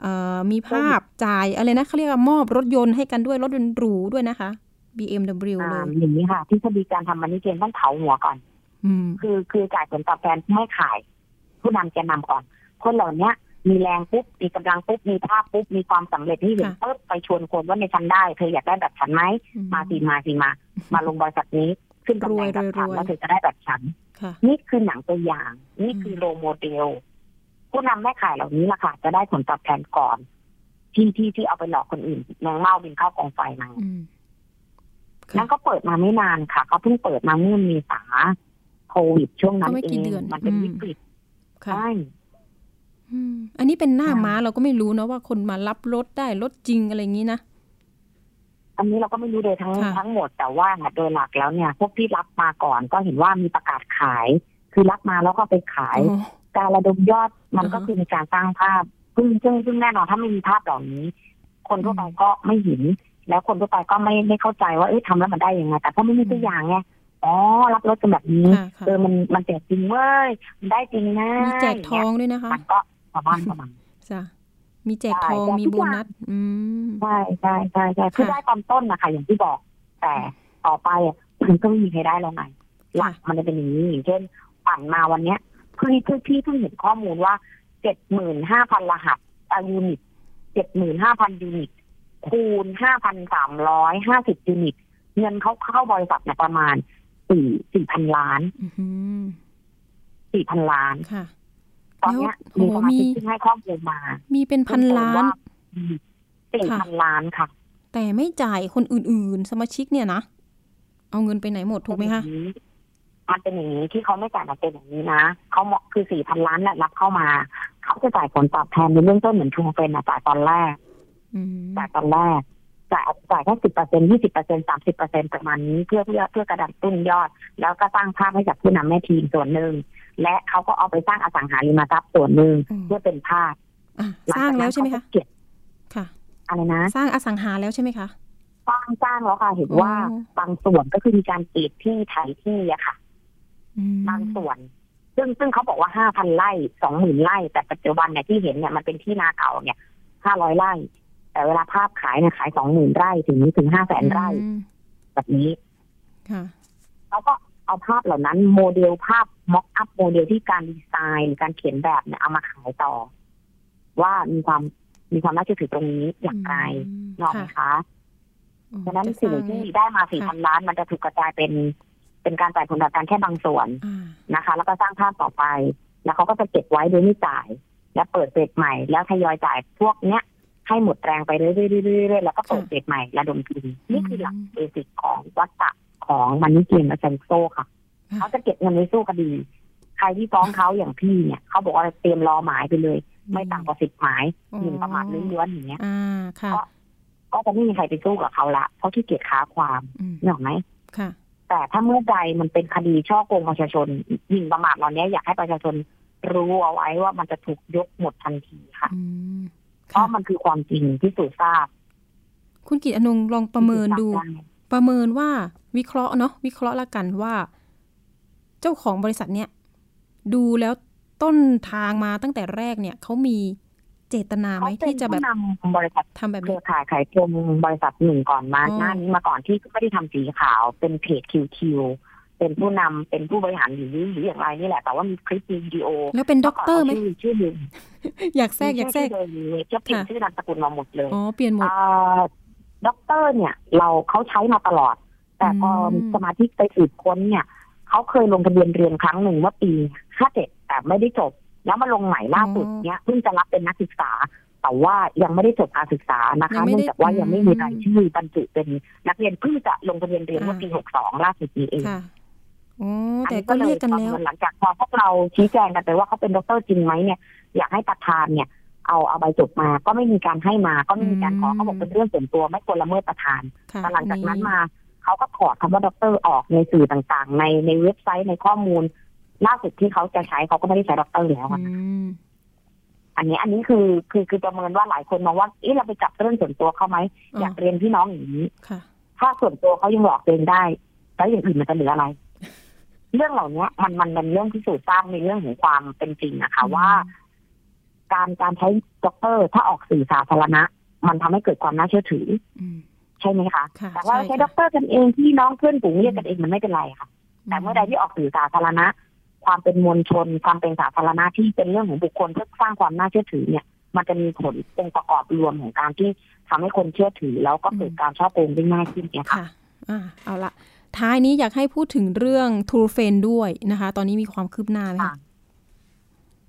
เอ่อมีภาพจ่ายอะไรนะเขาเรียกว่ามอบรถยนต์ให้กันด้วยรถยนต์หรูด้วยนะคะ BMW เลอ่ายอย่างนี้ค่ะทฤษฎีการทำมันนี่เกมต้องเผาหัวก่อนอืมคือคือจ่ายผลตอบแทนไม่ขาย ผู้นำแกนนำก่อน คนเหล่าเนี้ย มีแรงปุ๊บมีกำลังปุ๊บมีภาพปุ๊บมีความสำเร็จที่เห็นค่ะปุ๊บไปชวนคนว่าในฉันได้เธออยากได้แบบฉันไหมอืมาสิมาสิมา มาลงบริษัทนี้ขึ้นตำแหน่งแบบฉันรวยๆแล้วเธอจะได้แบบฉันค่ะนี่คือหนังตัวอย่าง นี่คือโรโมเดล ผู้นำแม่ขายเหล่านี้ล่ะค่ะ จะได้ผลตอบแทนก่อนที่ที่ที่เอาไปหลอกคนอื่นแมงเม่าบินเข้ากองไฟมาอืมค่ะนั่นก็เปิดมาไม่นานค่ะเขาเพิ่งเปิดมาเมื่อเมษาโควิดช่วงนั้นก็ไม่เอกี่งเดือนมันเป็นอืมวิกฤตค่ะใช่ อืมอันนี้เป็นหน้าค่ะม้าเราก็ไม่รู้นะว่าคนมารับรถได้รถจริงอะไรอย่างนี้นะอันนี้เราก็ไม่รู้โดยทั้งค่ะทั้งหมดแต่ว่าโดยหลักแล้วเนี่ย พวกที่รับมาก่อนก็เห็นว่ามีประกาศขาย คือรับมาแล้วก็ไปขายอ๋อการระดมยอดมันอ่าฮะก็คือมีการสร้างภาพซึ่งซึ่งซึ่งแน่นอนถ้าไม่มีภาพเหล่านี้ คนทั่วไปก็ไม่เห็น แล้วคนทั่วไปก็ไม่ไม่เข้าใจว่าเอ้ยทำแล้วมันได้ยังไงแต่ถ้าไม่มีตัวอย่างไงอ๋อรับรถกันแบบนี้ค่ะค่ะเออมันมันแจกจริงเว้ยมันได้จริงนะมีแจกทองด้วยนะคะมันก็ ชาวบ้านก็มาจ้ะมีแจกทองใช่มีทุกอย่างโบนัสอืมใช่ใช่ใช่ใช่คือค่ะได้ตอนต้นนะคะอย่างที่บอก แต่ต่อไปอะมันก็ไม่มีใครได้แล้วไงหลักมันจะเป็นอย่างนี้อย่างเช่นปั่นมาวันเนี้ยเพื่อเพื่อพี่เพิ่งเห็นข้อมูลว่าเจ็ดหมื่นห้าพันรหัสอะ unit เจ็ดหมื่นห้าพัน unit คูณห้าพันสามร้อยห้าสิบ unit เงินเขาเข้าบริษัทเนี่ยประมาณสี่สี่พันล้านอือหือสี่พันล้านค่ะ ตอนเนี้ยแล้วมีสมาชิกโอ้มีที่ให้ข้อมูลมา มีเป็นพันล้านสี่ค่ะพันล้านค่ะ แต่ไม่จ่ายคนอื่น ๆ สมาชิกเนี่ยนะ เอาเงินไปไหนหมดถูกไหมคะมันเป็นอย่างนี้ที่เขาไม่จ่ายมาเป็นอย่างนี้นะเขาคือสี่พันล้านแหละรับเข้ามา เขาจะจ่ายผลตอบแทนในเบื้องต้นเหมือนทูเฟนอะจ่ายตอนแรกอืมจ่ายตอนแรกจ่ายจ่ายแค่สิบเปอร์เซ็นยี่สิบเปอร์เซ็นสามสิบเปอร์เซ็นประมาณนี้เพื่อเพื่อเพื่อกระดันตุ้นยอด แล้วก็สร้างภาพให้กับผู้นำแม่ทีมส่วนหนึ่ง และเขาก็เอาไปสร้างอสังหาริมทรัพย์ส่วนหนึ่งอืมเพื่อเป็นภาพอะสร้างแล้วใช่ไหมคะเก็บค่ะอะไรนะ สร้างอสังหาแล้วใช่ไหมคะสร้างสร้างแล้วค่ะ เห็นว่าอ๋อบางส่วนก็คือมีการเกตที่ไถที่อะค่ะอืมบางส่วน ซึ่งซึ่งเขาบอกว่าห้าพันไร่สองหมื่นไร่แต่ปัจจุบันเนี่ยที่เห็นเนี่ยมันเป็นที่นาเก่าเนี่ยห้าร้อยไร่ แต่เวลาภาพขายเนี่ยขายสองหมื่นไร่ถึงถึงห้าแสนไร่อืมแบบนี้ค่ะเขาก็ เอาภาพเหล่านั้นโมเดลภาพม็อกอัพโมเดลที่การดีไซน์หรือการเขียนแบบเนี่ยเอามาขายต่อ ว่ามีความมีความน่าเชื่อถือตรงนี้อย่างไรอืมนกออกไหมคะอ๋อฉะนั้นจะสิ่งสร้าที่ได้มาสี่ค่ะพันล้าน มันจะถูกกระจายเป็นเป็นการจ่ายผลตอบแทนแค่บางส่วนอ่านะคะ แล้วก็สร้างภาพต่อไป แล้วเขาก็จะเก็บไว้โดยไม่จ่าย แล้วเปิดเฟสใหม่ แล้วทยอยจ่ายพวกเนี้ยให้หมดแรงไปเรื่อยๆเรื่อยๆแล้วก็เปิดเฟสใหม่ระดมทุนนี่คือหลักเบสิกของวัตตะ ของมันนี่เกมและเซนโซค่ะเขาจะเก็บเงินไว้สู้คดี ใครที่ฟ้องเขาอย่างพี่เนี่ยเขาบอกว่าเตรียมรอหมายไปเลย ไม่ต่ำกว่าสิบหมายอ๋อหมิ่นประมาทล้วนๆอย่างเงี้ยอ่าค่ะก็ก็จะไม่มีใครไปสู้กับเขาละเพราะที่เกียจค้าความอืมนึกออกไหมค่ะแต่ถ้าเมื่อใดมันเป็นคดีช่อโกงประชาชนหมิ่นประมาทเหล่านี้อยากให้ประชาชนรู้เอาไว้ว่ามันจะถูกยกหมดทันทีค่ะอืมเพค่ะราะมันคือความจริงที่สูจทราบ คุณกิตอนงลองประเมินดู พิสูจน์ทราบไประเมินว่าวิเคราะห์เนาะวิเคราะห์ละกันว่า เจ้าของบริษัทเนี่ยดูแล้วต้นทางมาตั้งแต่แรกเนี่ยเขามีเจตนาไหมเขาเป็นที่จะแบบผู้นำบริษัททำแบบเครืนี้อข่ายขายตรงบริษัทหนึ่งก่อนมาอ๋อหน้านี้มาก่อนที่ไม่ได้ทำสีขาวเป็นเพจคิวคิวเป็นผู้นำเป็นผู้บริหารหรือหรืออย่างไรนี่แหละ แต่ว่ามีคลิปมีวิดีโอ แล้วเป็นด็อกเตอร์ไหมชื่อชื่อหนึ่งอยากแทรกอยากแทรกชื่อเลยจะเปลี่ยนค่ะชื่อนามสกุลมาหมดเลยอ๋อเปลี่ยนหมดอ่า ด็อกเตอร์เนี่ย เราเขาใช้มาตลอด แต่พออมสมาชิกไปสืบค้นเนี่ยเขาเคยลงทะเบียนเรียนครั้งหนึ่งเมื่อปีห้าเจ็ดแต่ไม่ได้จบ แล้วมาลงใหม่ล่าสุดเนี่ยเพิ่งจะรับเป็นนักศึกษา แต่ว่ายังไม่ได้จบการศึกษานะคะยังไม่ได้เนื่ได้องจากว่ายังไม่มีอืมรายชื่อบรรจุเป็นนักเรียนเพิ่งจะลงทะเบียนเรียนเมื่อปีหกสองล่าสุดนี้เองค่ะอ๋ออันแต่นี้ก็เรียกกันแล้วหลังจากพอพวกเราชี้แจงกันไปว่าเขาเป็นด็อกเตอร์จริงไหมเนี่ย อยากให้ประธานเนี่ย เอาเอาใบจบมาก็ไม่มีการให้มา ก็ไม่มีการขออืมเขาบอกเป็นเรื่องส่วนตัวไม่ควรละเมิดประธานค่ะแต่หลังจากนั้นมาเขาก็ถอดคำว่าด็อกเตอร์ออกในสื่อต่างๆ ในในเว็บไซต์ในข้อมูลล่าสุดที่เขาจะใช้เขาก็ไม่ได้ใช้ด็อกเตอร์แล้วอือะอันนี้อันนี้คือคือคือประเมินว่าหลายคนมองว่าเอ๊ะเราไปจับเรื่องส่วนตัวเขาไหมอ๋ออยากเรียนพี่น้องอย่างนี้ค่ะถ้าส่วนตัวเขายังหลอกตัวเองได้ แล้วอย่างอื่นมันจะเหลืออะไร เรื่องเหล่านี้มันมันเป็นเรื่องที่พิสูจน์ทราบในเรื่องของความเป็นจริงนะคะอืมว่า การการใช้ด็อกเตอร์ ถ้าออกสื่อสาธารณะ มันทำให้เกิดความน่าเชื่อถืออืมใช่ไหมคะค่ะแต่ว่าใช้ใช่ค่ะด็อกเตอร์กันเองพี่น้องเพื่อนฝูงเรียกกันเองมันไม่เป็นไรค่ะ แต่เมื่อใดที่ออกสื่อสาธารณะ ความเป็นมวลชน ความเป็นสาธารณะที่เป็นเรื่องของบุคคลเพื่อสร้างความน่าเชื่อถือเนี่ย มันจะมีผลองค์ประกอบรวมของการที่ทำให้คนเชื่อถือ แล้วก็เกิดการช่อโกงได้ง่ายขึ้นเนี่ยค่ะค่ะอ่าเอาละท้ายนี้อยากให้พูดถึงเรื่องทูเฟนด้วยนะคะ ตอนนี้มีความคืบหน้าไหมคะ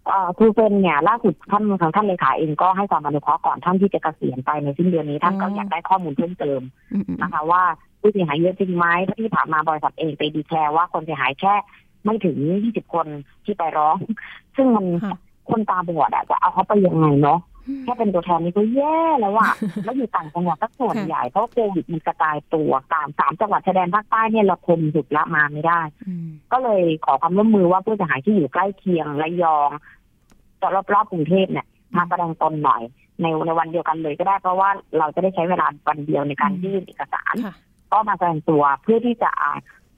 ค่ะเอ่อครูเฟนเนี่ยล่าสุดท่านทางท่านเลขาเองก็ให้ความอนุเคราะห์ก่อนท่านที่จะเกษียณไปในสิ้นเดือนนี้ท่านก็อยากได้ข้อมูลเพิ่มเติมอืมอืมนะคะ ว่าผู้เสียหายเยอะจริงไหมเพราะที่ผ่านมาบริษัทเองไปดีแคร์ว่าคนเสียหายแค่ไม่ถึง20คนที่ไปร้อง ซึ่งมันค่ะคนตาบอดอะจะเอาเขาไปยังไงเนาะ แค่เป็นตัวแทนนี่ก็แย่แล้วอะแล้วอยู่ต่างจังหวัดก็ส่วนค่ะใหญ่เพราะโควิดมันกระจายตัวตามสามจังหวัดชายแดนภาคใต้เนี่ยเราคมสุดละมาไม่ได้อืมก็เลยขอความร่วมมือว่าผู้เสียหายที่อยู่ใกล้เคียงระยองรอบๆกรุงเทพเนี่ยมาแสดงตนหน่อย ในในวันเดียวกันเลยก็ได้เพราะว่าเราจะได้ใช้เวลาวันเดียวในการอืมยื่นเอกสารค่ะก็มาแสดงตัวเพื่อที่จะอ่า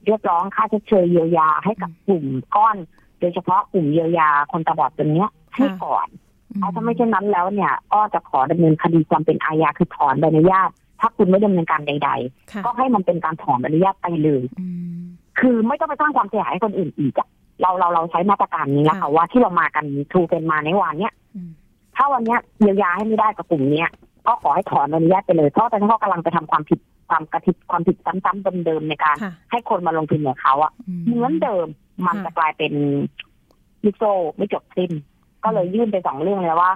เรียกร้องค่าชดเชยเยียวยาให้กับกลุ่มก้อน โดยเฉพาะกลุ่มเยียวยาคนตาบอดตัวเนี้ยให้ก่อนเพราะ ถ้าไม่เช่นนั้นแล้วเนี่ยก็จะขอดำเนินคดีความเป็นอาญาคือถอนใบอนุญาต ถ้าคุณไม่ดำเนินการใดค่ะๆก็ให้มันเป็นการถอนใบอนุญาตไปเลยอืมคือไม่ต้องไปสร้างความเสียหายให้คนอื่นอีกอะเราเราเราใช้มาตรการนี้แล้วค่ะค่ะว่าที่เรามากันทูเป็นมาในวันเนี้ยอืมถ้าวันเนี้ยเยียวยาให้ไม่ได้กับกลุ่มเนี้ยก็ขอให้ถอนใบอนุญาตไปเลยเพราะตอนนี้เขากำลังไปทำความผิดความกระทิความผิดซ้ำๆเดิมๆในการค่ะให้คนมาลงทุนกับเขาอะอืมเหมือนเดิมมันค่ะจะกลายเป็นลูกโซ่ไม่จบสิ้น ก็เลยยื่นไปสองเรื่องเลยว่า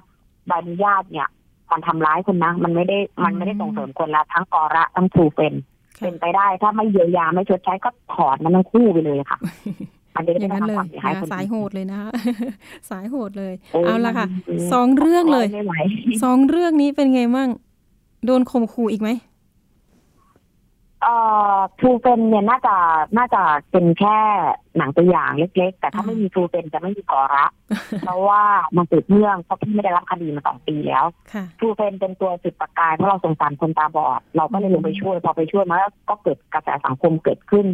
ใบอนุญาตเนี่ย มันทำร้ายคนนะมันไม่ได้มันไม่ได้ส่งเสริมคนละทั้งกอระทั้งทูเฟนเป็นไปได้ ถ้าไม่เยียวยาไม่ชดใช้ก็ถอดมันทั้งคู่ไปเลยค่ะอันนี้อย่างนั้นเลยสายโหดเลยนะคะสายโหดเลย เอาละค่ะสองเรื่องเลยสองเรื่องนี้เป็นไงมั่งโดนข่มขู่อีกไหม เอ่อทูเฟนเนี่ยน่าจะน่าจะเป็นแค่หนังตัวอย่างเล็ก ๆ แต่ถ้าไม่มีทูเฟนจะไม่มีกอระเพราะว่ามันติดเนื่องเพราะพี่ไม่ได้รับคดีมาสองปีแล้วทูเฟนเป็นตัวจุดประกายเพราะเราสงสารคนตาบอด เราก็เลยลงไปช่วย พอไปช่วยมาแล้วก็เกิดกระแสสังคมเกิดขึ้น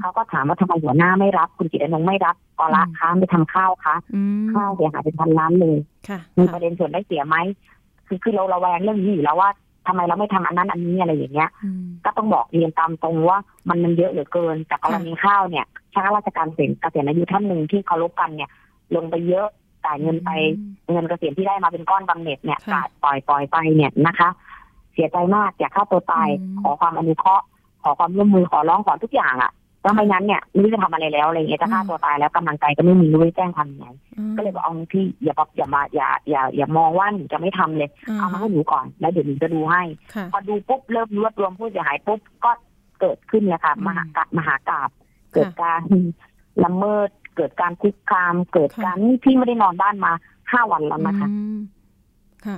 เขาก็ถามว่าทำไมหัวหน้าไม่รับ คุณกิตอนงไม่รับกอระคะไม่ทำข้าวคะข้าวเสียหายเป็นพันล้านเลยมีประเด็นส่วนได้เสียไหมคือคือเราระแวงเรื่องนี้อยู่แล้วว่า ทำไมเราไม่ทำอันนั้นอันนี้อะไรอย่างเงี้ย ก็ต้องบอกเรียนตามตรงว่ามันมันเยอะเหลือเกินแต่กรณีข้าวเนี่ยข้าราชการเสียเกษียณอายุท่านหนึ่งที่เคารพกันเนี่ย ลงไปเยอะจ่ายเงินไปเงินเกษียณที่ได้มาเป็นก้อนบำเหน็จเนี่ยกาดปล่อยปล่อยไปเนี่ยนะคะ เสียใจมากอยากฆ่าตัวตายขอความอนุเคราะห์ขอความร่วมมือขอร้องขอทุกอย่างอะ ถ้าไม่งั้นเนี่ยไม่รู้จะทำอะไรแล้วอะไรเงี้ยจะฆ่าตัวตายแล้วกำลังใจก็ไม่มีรู้จะแจ้งทำยังไงก็เลยบอกเอาพี่อย่าอย่ามาอย่าอย่าอย่ามองว่าหนูจะไม่ทำเลย เอามาให้หนูก่อนแล้วเดี๋ยวหนูจะดูให้ พอดูปุ๊บเริ่มรวบรวมผู้เสียหายปุ๊บก็เกิดขึ้นเลยค่ะมหากามหากาบเกิดการละเมิด เกิดการคุกคาม เกิดการพี่ไม่ได้นอนบ้านมาห้าวันแล้วนะคะ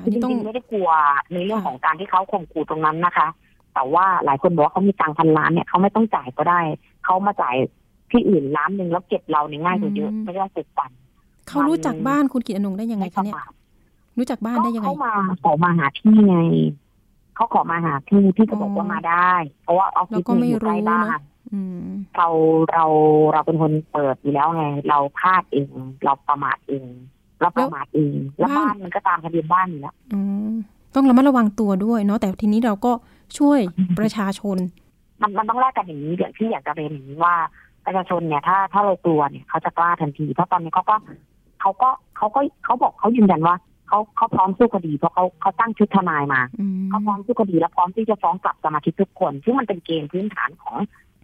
จริงๆไม่ได้กลัวในเรื่องของการที่เขาข่มขู่ตรงนั้นนะคะ แต่ว่าหลายคนบอกว่าเขามีตังพันล้านเนี่ยเขาไม่ต้องจ่ายก็ได้ เขามาจ่ายที่อื่นล้านหนึ่งแล้วเก็บเราในง่ายกว่าเยอะไม่ต้องปลุกปั่นเขารู้จักบ้านคุณกิตอนงได้ยังไงคะเนี่ยรู้จักบ้านได้ยังไงเขามาขอมาหาที่ไงเขาขอมาหาที่พี่ก็บอกว่ามาได้ เพราะว่าออฟฟิศอยู่ใกล้บ้านเราเราเราเป็นคนเปิดอยู่แล้วไง เราพลาดเอง เราประมาทเองเราประมาทเอง แล้วบ้านมันก็ตามทะเบียนบ้านอยู่แล้วต้องระมัดระวังตัวด้วยเนาะแต่ทีนี้เราก็ช่วยประชาชน มันมันต้องแลกกันอย่างนี้เดี๋ยวที่อยากจะเรียนอย่างนี้ว่าประชาชนเนี่ยถ้าถ้าเรากลัวเนี่ยเขาจะกล้าทันที เพราะตอนนี้เขาก็เขาก็เขาก็เขาบอกเขายืนยันว่าเขาเขาพร้อมสู้คดีเพราะเขาเขาตั้งชุดทนายมาเขาพร้อมสู้คดีและพร้อมที่จะฟ้องกลับสมาชิกทุกคนซึ่งมันเป็นเกณฑ์พื้นฐานของ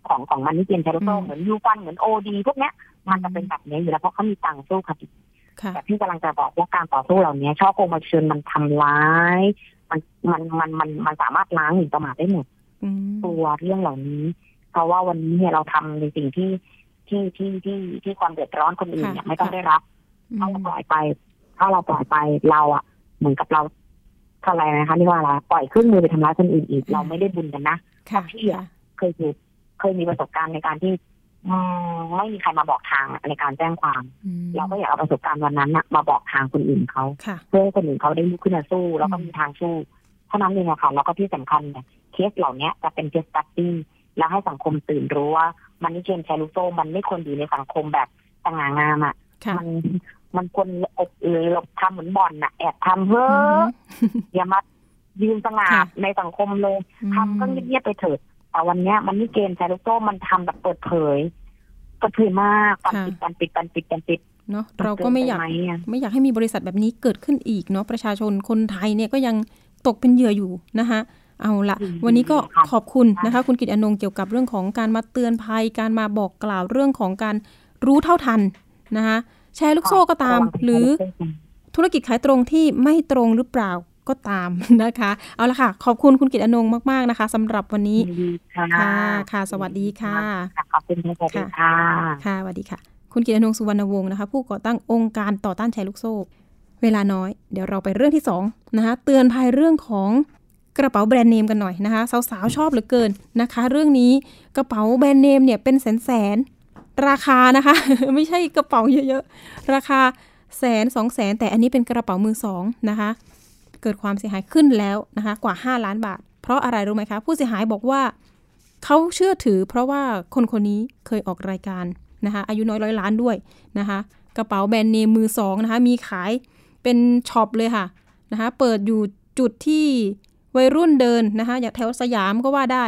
ของของมันนี่เกณฑ์เทโรโซเหมือนยูฟันเหมือนโอดีพวกเนี้ยมันจะเป็นแบบนี้อยู่แล้วเพราะเขามีตังสู้คดีแต่พี่กำลังจะบอกว่าการต่อสู้เหล่านี้ช่อโกงมาเชิญมันทำร้าย มันมันมันมันมันสามารถล้างหมิ่นประมาทได้หมด ตัวเรื่องเหล่านี้ เพราะว่าวันนี้เนี่ยเราทำในสิ่งที่ที่ที่ที่ที่ความเดือดร้อนคนอื่นเนี่ยไม่ต้องได้รับถ้าเราปล่อยไป ถ้าเราปล่อยไปเราอะ เหมือนกับเราอะไรนะคะนี่ว่าอะไรปล่อยเครื่องมือไปทำร้ายคนอื่นอีก เราไม่ได้บุญกันนะที่เคยถูกเคยมีประสบการณ์ในการที่ไม่มีใครมาบอกทางในการแจ้งความ เราก็อยากเอาประสบการณ์วันนั้นมาบอกทางคนอื่นเขาเพื่อให้คนอื่นเขาได้ลุกขึ้นมาสู้ แล้วก็มีทางสู้เท่านั้นเองอะค่ะแล้วก็ที่สำคัญเนี่ย เคสเหล่านี้จะเป็นเคสตัดดี้แล้วให้สังคมตื่นรู้ว่า มันนี่เกมแชร์ลูกโซ่มันไม่ควรอยู่ในสังคมแบบสง่างามอะมันมันควรอบเอยหลบทำเหมือนบ่อนน่ะ แอบทำเฮ้ออย่ามายืนสง่าในสังคมเลยทำก็เงียบๆไปเถิดแต่วันเนี้ยมันนี่เกมแชร์ลูกโซ่มันทำแบบเปิดเผยเปิดเผยมากปันปิดปันปิดปันปิดปันปิดเนาะเราก็ไม่อยากไม่อยากให้มีบริษัทแบบนี้เกิดขึ้นอีกเนาะประชาชนคนไทยเนี่ยก็ยังตกเป็นเหยื่ออยู่นะคะ เอาละวันนี้ก็ขอบคุณนะคะ คุณกิตอนงเกี่ยวกับเรื่องของการมาเตือนภัย การมาบอกกล่าวเรื่องของการรู้เท่าทันนะคะแชร์ลูกโซ่ก็ตาม หรือธุรกิจขายตรงที่ไม่ตรงหรือเปล่าก็ตามนะคะ เอาละค่ะ ขอบคุณคุณกิตอนงมาก ๆ นะคะสำหรับวันนี้ค่ะค่ะ สวัสดีค่ะขอบคุณค่ะค่ะสวัสดีค่ะ คุณกิตอนงสุวรรณวงศ์นะคะ ผู้ก่อตั้งองค์การต่อต้านแชร์ลูกโซ่ เวลาน้อย เดี๋ยวเราไปเรื่องที่2นะคะเตือนภัยเรื่องของ กระเป๋าแบรนด์เนมกันหน่อยนะคะสาวๆชอบเหลือเกินนะคะ เรื่องนี้กระเป๋าแบรนด์เนมเนี่ยเป็นแสนแสนราคานะคะ ไม่ใช่กระเป๋าเยอะๆ ราคาแสนสองแสนแต่อันนี้เป็นกระเป๋ามือสองนะคะ เกิดความเสียหายขึ้นแล้วนะคะกว่า 5 ล้านบาท เพราะอะไรรู้ไหมคะ ผู้เสียหายบอกว่าเขาเชื่อถือ เพราะว่าคนคนนี้เคยออกรายการนะคะอายุน้อยร้อยล้านด้วยนะคะกระเป๋าแบรนด์เนมมือสองนะคะมีขายเป็นช็อปเลยค่ะนะคะเปิดอยู่จุดที่ วัยรุ่นเดินนะคะอย่ากแถวสยามก็ว่าได้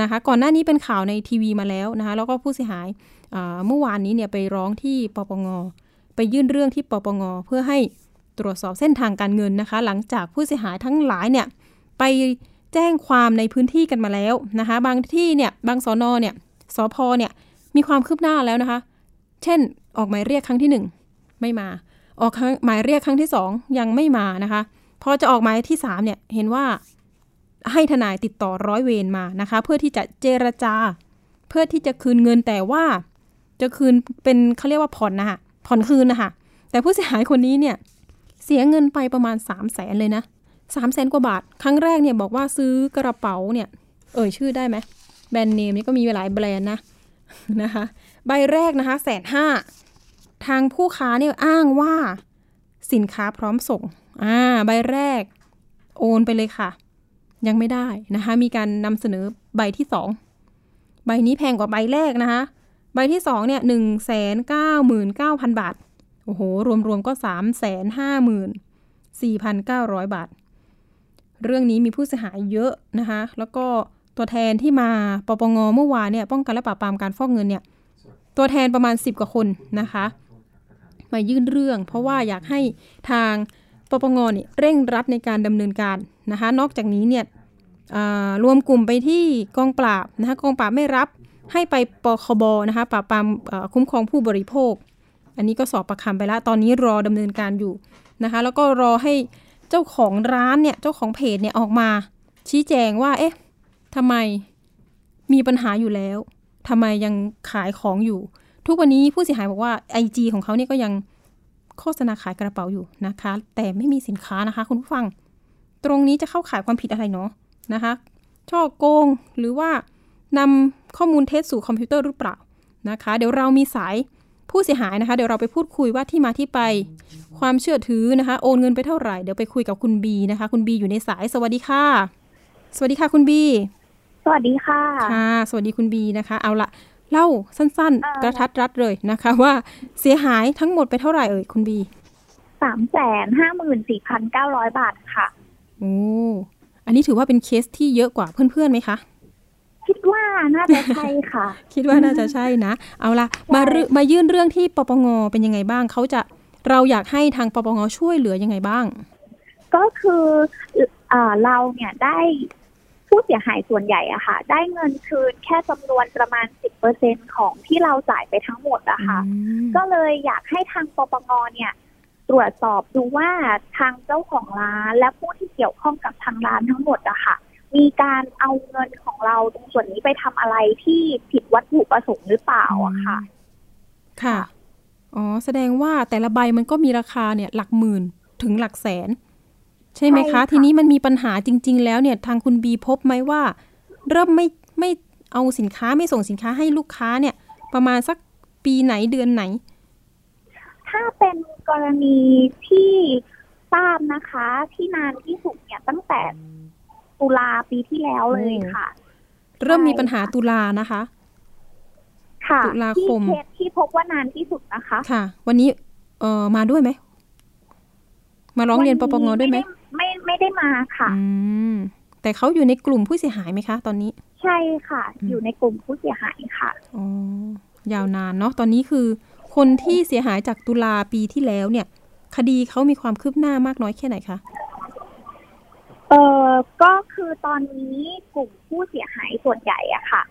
นะคะ ก่อนหน้านี้เป็นข่าวในทีวีมาแล้วนะคะ แล้วก็ผู้เสียหายเมื่อวานนี้เนี่ยไปร้องที่ปปง ไปยื่นเรื่องที่ปปง เพื่อให้ตรวจสอบเส้นทางการเงินนะคะ หลังจากผู้เสียหายทั้งหลายเนี่ยไปแจ้งความในพื้นที่กันมาแล้วนะคะ บางที่เนี่ยบางสอนอเนี่ยสอพอเนี่ยมีความคืบหน้าแล้วนะคะ เช่นออกหมายเรียกครั้งที่ 1 ไม่มา ออกหมายเรียกครั้งที่ 2 ยังไม่มานะคะ พอจะออกหมายที่3เนี่ยเห็นว่าให้ทนายติดต่อร้อยเวรมานะคะ เพื่อที่จะเจรจา เพื่อที่จะคืนเงินแต่ว่าจะคืนเป็นเขาเรียกว่าผ่อนนะคะผ่อนคืนนะคะแต่ผู้เสียหายคนนี้เนี่ยเสียเงินไปประมาณ 3 0 0แสนเลยนะสามแสนกว่าบาท ครั้งแรกเนี่ยบอกว่าซื้อกระเป๋าเนี่ย เอ่ยชื่อได้ไหมแบรนด์เนมนี่ก็มีหลายแบรนด์นะนะคะ ใบแรกนะคะแสนห้าทางผู้ค้าเนี่ยอ้างว่าสินค้าพร้อมส่ง อ่าใบแรกโอนไปเลยค่ะ ยังไม่ได้นะคะ มีการนำเสนอใบที่สองใบนี้แพงกว่าใบแรกนะคะ ใบที่สองเนี่ยหนึ่งแสนเก้าหมื่นเก้าพันบาท โอ้โห รวมๆก็สามแสนห้าหมื่นสี่พันเก้าร้อยบาท เรื่องนี้มีผู้เสียหายเยอะนะคะ แล้วก็ตัวแทนที่มาปปงเมื่อวานเนี่ย ป้องกันและปราบปรามการฟอกเงินเนี่ย ตัวแทนประมาณ 10 กว่าคนนะคะ มายื่นเรื่อง เพราะว่าอยากให้ทาง ปปงเนี่ยเร่งรัดในการดำเนินการนะคะ นอกจากนี้เนี่ยรวมกลุ่มไปที่กองปราบนะคะกองปราบไม่รับให้ไปปคบนะคะปราบปรามคุ้มครองผู้บริโภค อันนี้ก็สอบประคำไปแล้ว ตอนนี้รอดำเนินการอยู่นะคะ แล้วก็รอให้เจ้าของร้านเนี่ย เจ้าของเพจเนี่ยออกมา ชี้แจงว่า เอ๊ะทำไมมีปัญหาอยู่แล้วทำไมยังขายของอยู่ ทุกวันนี้ผู้เสียหายบอกว่า IG ของเขาเนี่ยก็ยัง โฆษณาขายกระเป๋าอยู่นะคะ แต่ไม่มีสินค้านะคะ คุณผู้ฟัง ตรงนี้จะเข้าขายความผิดอะไรเนาะนะคะช่อโกงหรือว่านำข้อมูลเท็จสู่คอมพิวเตอร์หรือเปล่านะคะ เดี๋ยวเรามีสายผู้เสียหายนะคะ เดี๋ยวเราไปพูดคุยว่าที่มาที่ไป ความเชื่อถือนะคะ โอนเงินไปเท่าไหร่ เดี๋ยวไปคุยกับคุณบีนะคะ คุณบีอยู่ในสาย สวัสดีค่ะ สวัสดีค่ะคุณบี สวัสดีค่ะ ค่ะ สวัสดีคุณบีนะคะ เอาละ เล่าสั้นๆ กระทัดรัดเลยนะคะ ว่าเสียหายทั้งหมดไปเท่าไหร่เอ่ยคุณบีสามแสนห้าหมื่นสี่พันเก้าร้อยบาทค่ะโอ้อันนี้ถือว่าเป็นเคสที่เยอะกว่าเพื่อนๆไหมคะคิดว่าน่าจะใช่ค่ะ คิดว่าน่าจะใช่นะ เอาละมามายื่นเรื่องที่ปปงเป็นยังไงบ้างเขาจะเราอยากให้ทางปปงช่วยเหลือยังไงบ้าง ก็คืออเราเนี่ยได้ ผู้เสียหายส่วนใหญ่อะค่ะ ได้เงินคืนแค่จำนวนประมาณสิบเปอร์เซ็นของที่เราจ่ายไปทั้งหมดอะค่ะ ก็เลยอยากให้ทางปปงเนี่ยตรวจสอบดูว่าทางเจ้าของร้านและผู้ที่เกี่ยวข้องกับทางร้านทั้งหมดอะค่ะ มีการเอาเงินของเราตรงส่วนนี้ไปทำอะไรที่ผิดวัตถุประสงค์หรือเปล่าอะค่ะ ค่ะ อ๋อ แสดงว่าแต่ละใบมันก็มีราคาเนี่ย หลักหมื่นถึงหลักแสน ใช่ไหมคะ ทีนี้มันมีปัญหาจริง ๆ แล้วเนี่ยทางคุณบีพบไหมว่า เริ่มไม่ไม่เอาสินค้าไม่ส่งสินค้าให้ลูกค้าเนี่ย ประมาณสักปีไหนเดือนไหน ถ้าเป็นกรณีที่ทราบนะคะ ที่นานที่สุดเนี่ยตั้งแต่ตุลาปีที่แล้วเลยค่ะ เริ่มมีปัญหาตุลานะคะ ค่ะตุลาคมที่พบว่านานที่สุดนะคะ ค่ะ วันนี้ เออมาด้วยไหมมาร้องเรียนปปงด้วยไหม ไม่ไม่ได้มาค่ะ อืมแต่เขาอยู่ในกลุ่มผู้เสียหายไหมคะ ตอนนี้ ใช่ค่ะ อยู่ในกลุ่มผู้เสียหายค่ะอ๋อยาวนานเนาะตอนนี้คือ คนที่เสียหายจากตุลาปีที่แล้วเนี่ย คดีเขามีความคืบหน้ามากน้อยแค่ไหนคะเออก็คือตอนนี้กลุ่มผู้เสียหายส่วนใหญ่อะค่ะ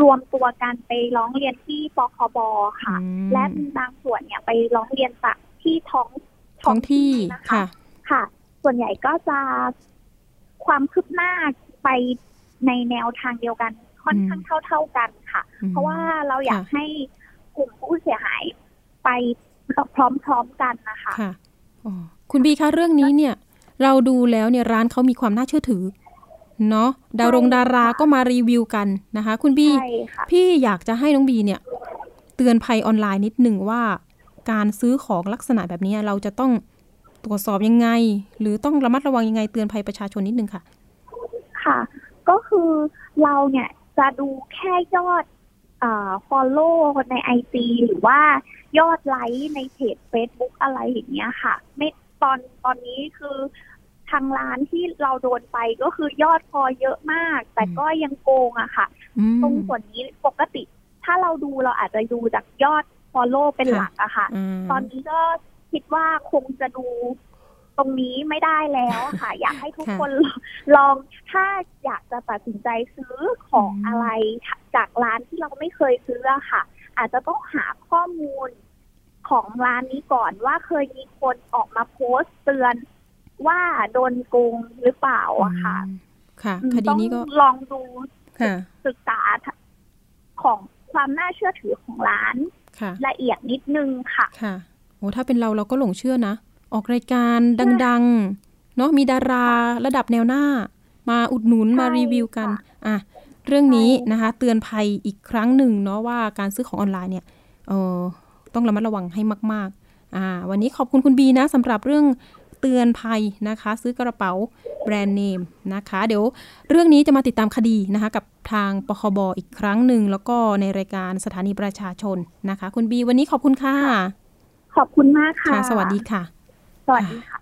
รวมตัวกันไปร้องเรียนที่ปคบค่ะ และมีบางส่วนเนี่ยไปร้องเรียนจากที่ท้องท้องที่ค่ะค่ะ ส่วนใหญ่ก็จะความคืบหน้าไปในแนวทางเดียวกันค่อนข้างเท่าเท่ากันค่ะ เพราะว่าเราอยากให้กลุ่มผู้เสียหายไปพร้อมๆกันนะคะค่ะคุณบีคะเรื่องนี้เนี่ย เราดูแล้วเนี่ยร้านเขามีความน่าเชื่อถือเนาะดารงดาราก็มารีวิวกันนะคะ คุณบีพี่อยากจะให้น้องบีเนี่ย เตือนภัยออนไลน์นิดหนึ่งว่า การซื้อของลักษณะแบบนี้เราจะต้อง ตรวจสอบยังไง หรือต้องระมัดระวังยังไงเตือนภัยประชาชนนิดนึงค่ะ ค่ะ ก็คือเราเนี่ยจะดูแค่ยอดอ่า follow ในไอจีหรือว่ายอดไลค์ในเพจ Facebook อะไรอย่างเงี้ยค่ะ ไม่ตอนตอนนี้คือทางร้านที่เราโดนไปก็คือยอดพอเยอะมาก แต่ก็ยังโกงอะค่ะ ตรงส่วนนี้ปกติ ถ้าเราดูเราอาจจะดูจากยอด follow เป็นหลักอะค่ะ ตอนนี้ก็ คิดว่าคงจะดูตรงนี้ไม่ได้แล้วค่ะ อยากให้ทุกคนลองถ้าอยากจะตัดสินใจซื้อของอะไรจากร้านที่เราไม่เคยซื้อค่ะ อาจจะต้องหาข้อมูลของร้านนี้ก่อนว่าเคยมีคนออกมาโพสต์เตือนว่าโดนโกงหรือเปล่าอะค่ะ ค่ะอืมคดีต้องนี้ก็ลองดูค่ะศึกษาของความน่าเชื่อถือของร้านค่ะละเอียดนิดนึงค่ะค่ะโอ้ถ้าเป็นเราเราก็หลงเชื่อนะ ออกรายการดังๆ เนาะมีดาราระดับแนวหน้า มาอุดหนุนใช่มารีวิวกันค่ะอะ เรื่องนี้ใช่นะคะ เตือนภัยอีกครั้งหนึ่งเนาะว่าการซื้อของออนไลน์เนี่ย เออต้องระมัดระวังให้มาก ๆ อ่า วันนี้ขอบคุณคุณบีนะสำหรับเรื่องเตือนภัยนะคะ ซื้อกระเป๋าแบรนด์เนมนะคะ เดี๋ยวเรื่องนี้จะมาติดตามคดีนะคะ กับทางปคบอีกครั้งหนึ่ง แล้วก็ในรายการสถานีประชาชนนะคะ คุณบีวันนี้ขอบคุณค่ะ ขอบคุณมากค่ะค่ะ สวัสดีค่ะ สวัสดีค่ะ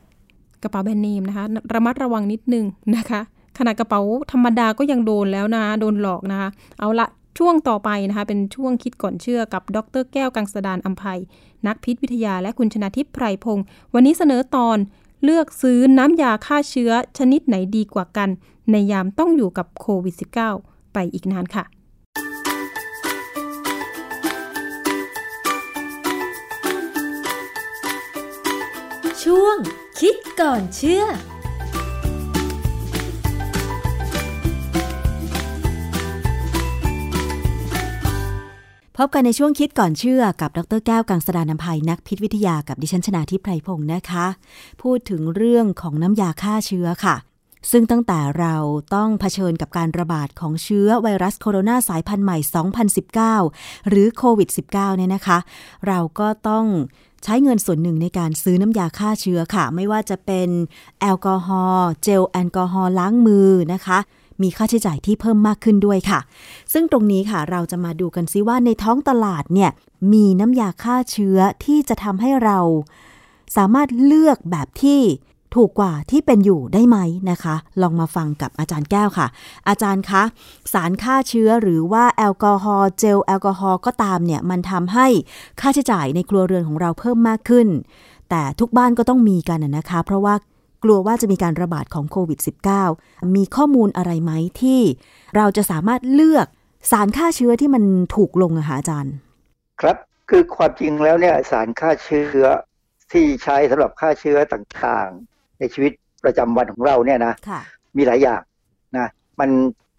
กระเป๋าแบรนด์เนมนะคะ ระมัดระวังนิดนึงนะคะ ขนาดกระเป๋าธรรมดาก็ยังโดนแล้วนะ โดนหลอกนะคะ เอาละช่วงต่อไปนะคะ เป็นช่วงคิดก่อนเชื่อกับดรแก้วกังสดานอัมภัย นักพิษวิทยาและคุณชนาทิพย์ไพรพงศ์วันนี้เสนอตอนเลือกซื้อน้ำยาฆ่าเชื้อชนิดไหนดีกว่ากัน ในยามต้องอยู่กับโควิด -19 ไปอีกนานค่ะ ช่วง คิดก่อนเชื่อพบกันในช่วงคิดก่อนเชื่อกับดรแก้วกังสดานนภัยนักพิษวิทยากับดิฉันชนาทิพไพรพงศ์นะคะ พูดถึงเรื่องของน้ำยาฆ่าเชื้อค่ะ ซึ่งตั้งแต่เราต้องเผชิญกับการระบาดของเชื้อไวรัสโคโรนาสายพันธุ์ใหม่ 2019 หรือโควิด -19 เนี่ยนะคะ เราก็ต้อง ใช้เงินส่วนหนึ่งในการซื้อน้ำยาฆ่าเชื้อค่ะ ไม่ว่าจะเป็นแอลกอฮอล์เจลแอลกอฮอล์ล้างมือนะคะ มีค่าใช้จ่ายที่เพิ่มมากขึ้นด้วยค่ะ ซึ่งตรงนี้ค่ะเราจะมาดูกันซิว่าในท้องตลาดเนี่ยมีน้ำยาฆ่าเชื้อที่จะทำให้เรา สามารถเลือกแบบที่ ถูกกว่าที่เป็นอยู่ได้ไหมนะคะ ลองมาฟังกับอาจารย์แก้วค่ะ อาจารย์คะสารฆ่าเชื้อหรือว่าแอลกอฮอล์เจลแอลกอฮอล์ก็ตามเนี่ยมันทำให้ค่าใช้จ่ายในครัวเรือนของเราเพิ่มมากขึ้น แต่ทุกบ้านก็ต้องมีกันนะคะ เพราะว่ากลัวว่าจะมีการระบาดของโควิด -19 มีข้อมูลอะไรไหมที่เราจะสามารถเลือกสารฆ่าเชื้อที่มันถูกลงอะคะอาจารย์ ครับคือความจริงแล้วเนี่ยสารฆ่าเชื้อที่ใช้สำหรับฆ่าเชื้อต่าง ในชีวิตประจำวันของเราเนี่ยนะค่ะมีหลายอย่างนะมัน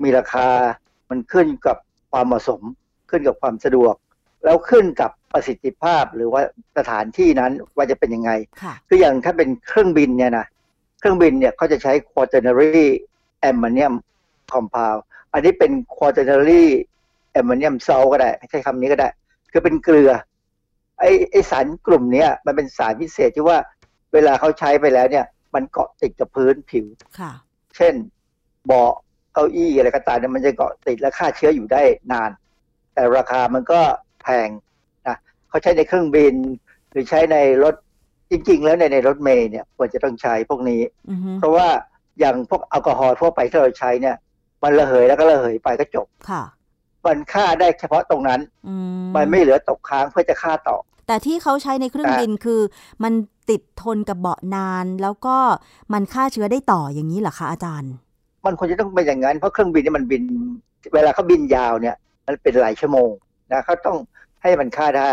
มีราคามันขึ้นกับความเหมาะสม ขึ้นกับความสะดวก แล้วขึ้นกับประสิทธิภาพหรือว่าสถานที่นั้นว่าจะเป็นยังไงค่ะคืออย่างถ้าเป็นเครื่องบินเนี่ยนะเครื่องบินเนี่ยเขาจะใช้ quaternary ammonium compound อันนี้เป็น quaternary ammonium salt ก็ได้ ใช้คำนี้ก็ได้ คือเป็นเกลือ ไอไอสารกลุ่มเนี้ยมันเป็นสารพิเศษที่ว่าเวลาเขาใช้ไปแล้วเนี่ย มันเกาะติดกับพื้นผิวค่ะ เช่นเบาะเก้าอี้อะไรก็ตามเนี่ยมันจะเกาะติดและฆ่าเชื้ออยู่ได้นาน แต่ราคามันก็แพงนะเขาใช้ในเครื่องบิน หรือใช้ในรถจริง ๆ แล้วในยในรถเมล์เนี่ยควรจะต้องใช้พวกนี้อือฮึเพราะว่าอย่างพวกแอลกอฮอล์ทั่วไปที่เราใช้เนี่ย มันระเหยแล้วก็ระเหยไปก็จบค่ะมันฆ่าได้เฉพาะตรงนั้นอืมันไม่เหลือตกค้างเพื่อจะฆ่าต่อ แต่ที่เขาใช้ในเครื่องอะบินคือ มันติดทนกับเบาะนาน แล้วก็มันฆ่าเชื้อได้ต่ออย่างนี้เหรอคะอาจารย์ มันควรจะต้องเป็นอย่างนั้นเพราะเครื่องบินเนี่ยมันบิน เวลาเขาบินยาวเนี่ย มันเป็นหลายชั่วโมงนะเขาต้องให้มันฆ่าได้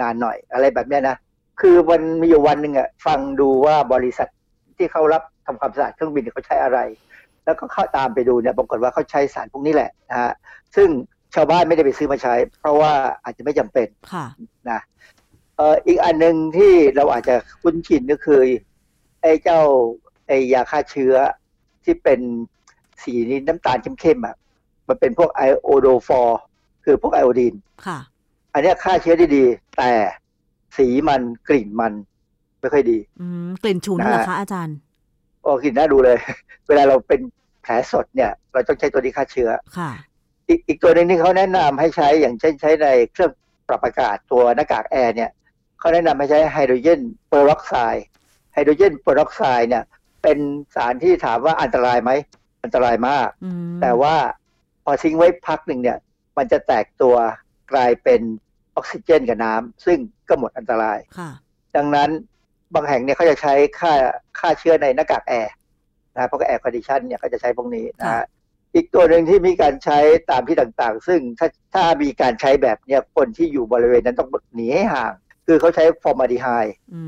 นานหน่อย อะไรแบบเนี้ยนะคือวันมีอยู่วันหนึ่งอะฟังดูว่าบริษัทที่เขารับทำความสะอาดเครื่องบินเนี่ยเขาใช้อะไร แล้วก็เข้าตามไปดูเนี่ยปรากฏว่าเขาใช้สารพวกนี้แหละนะฮะซึ่งชาวบ้านไม่ได้ไปซื้อมาใช้ เพราะว่าอาจจะไม่จำเป็นค่ะนะ เอ่ออีกอันหนึ่งที่เราอาจจะคุ้นชินก็คือไอ้เจ้าไอ้ยาฆ่าเชื้อที่เป็นสีนี้น้ำตาลเข้มๆอะมันเป็นพวกไอโอโดฟอร์คือพวกไอโอดีนค่ะ อันเนี้ยฆ่าเชื้อได้ดี แต่สีมันกลิ่นมันไม่ค่อยดีอืมกลิ่นฉุนเหรอคะอาจารย์โอ้กลิ่นน่าดูเลย เวลาเราเป็นแผลสดเนี่ย เราต้องใช้ตัวนี้ฆ่าเชื้อค่ะ อีกอีกตัวหนึ่งที่เขาแนะนำให้ใช้อย่างเช่นใช้ในเครื่องปรับอากาศตัวหน้ากากแอร์เนี่ย เขาแนะนำให้ใช้ไฮโดรเจนเปอร์ออกไซด์ไฮโดรเจนเปอร์ออกไซด์เนี่ย เป็นสารที่ถามว่าอันตรายไหม อันตรายมากอืมแต่ว่าพอทิ้งไว้พักหนึ่งเนี่ย มันจะแตกตัวกลายเป็นออกซิเจนกับน้ำซึ่งก็หมดอันตรายค่ะดังนั้นบางแห่งเนี่ยเขาจะใช้ฆ่าฆ่าเชื้อในหน้ากากแอร์นะเพราะ air condition เนี่ยเขาจะใช้พวกนี้นะค่ะฮะอีกตัวหนึ่งที่มีการใช้ตามที่ต่างๆ ซึ่งถ้าถ้ามีการใช้แบบเนี้ยคนที่อยู่บริเวณนั้นต้องหนีให้ห่าง คือเขาใช้ฟอร์มาลดีไฮด์อื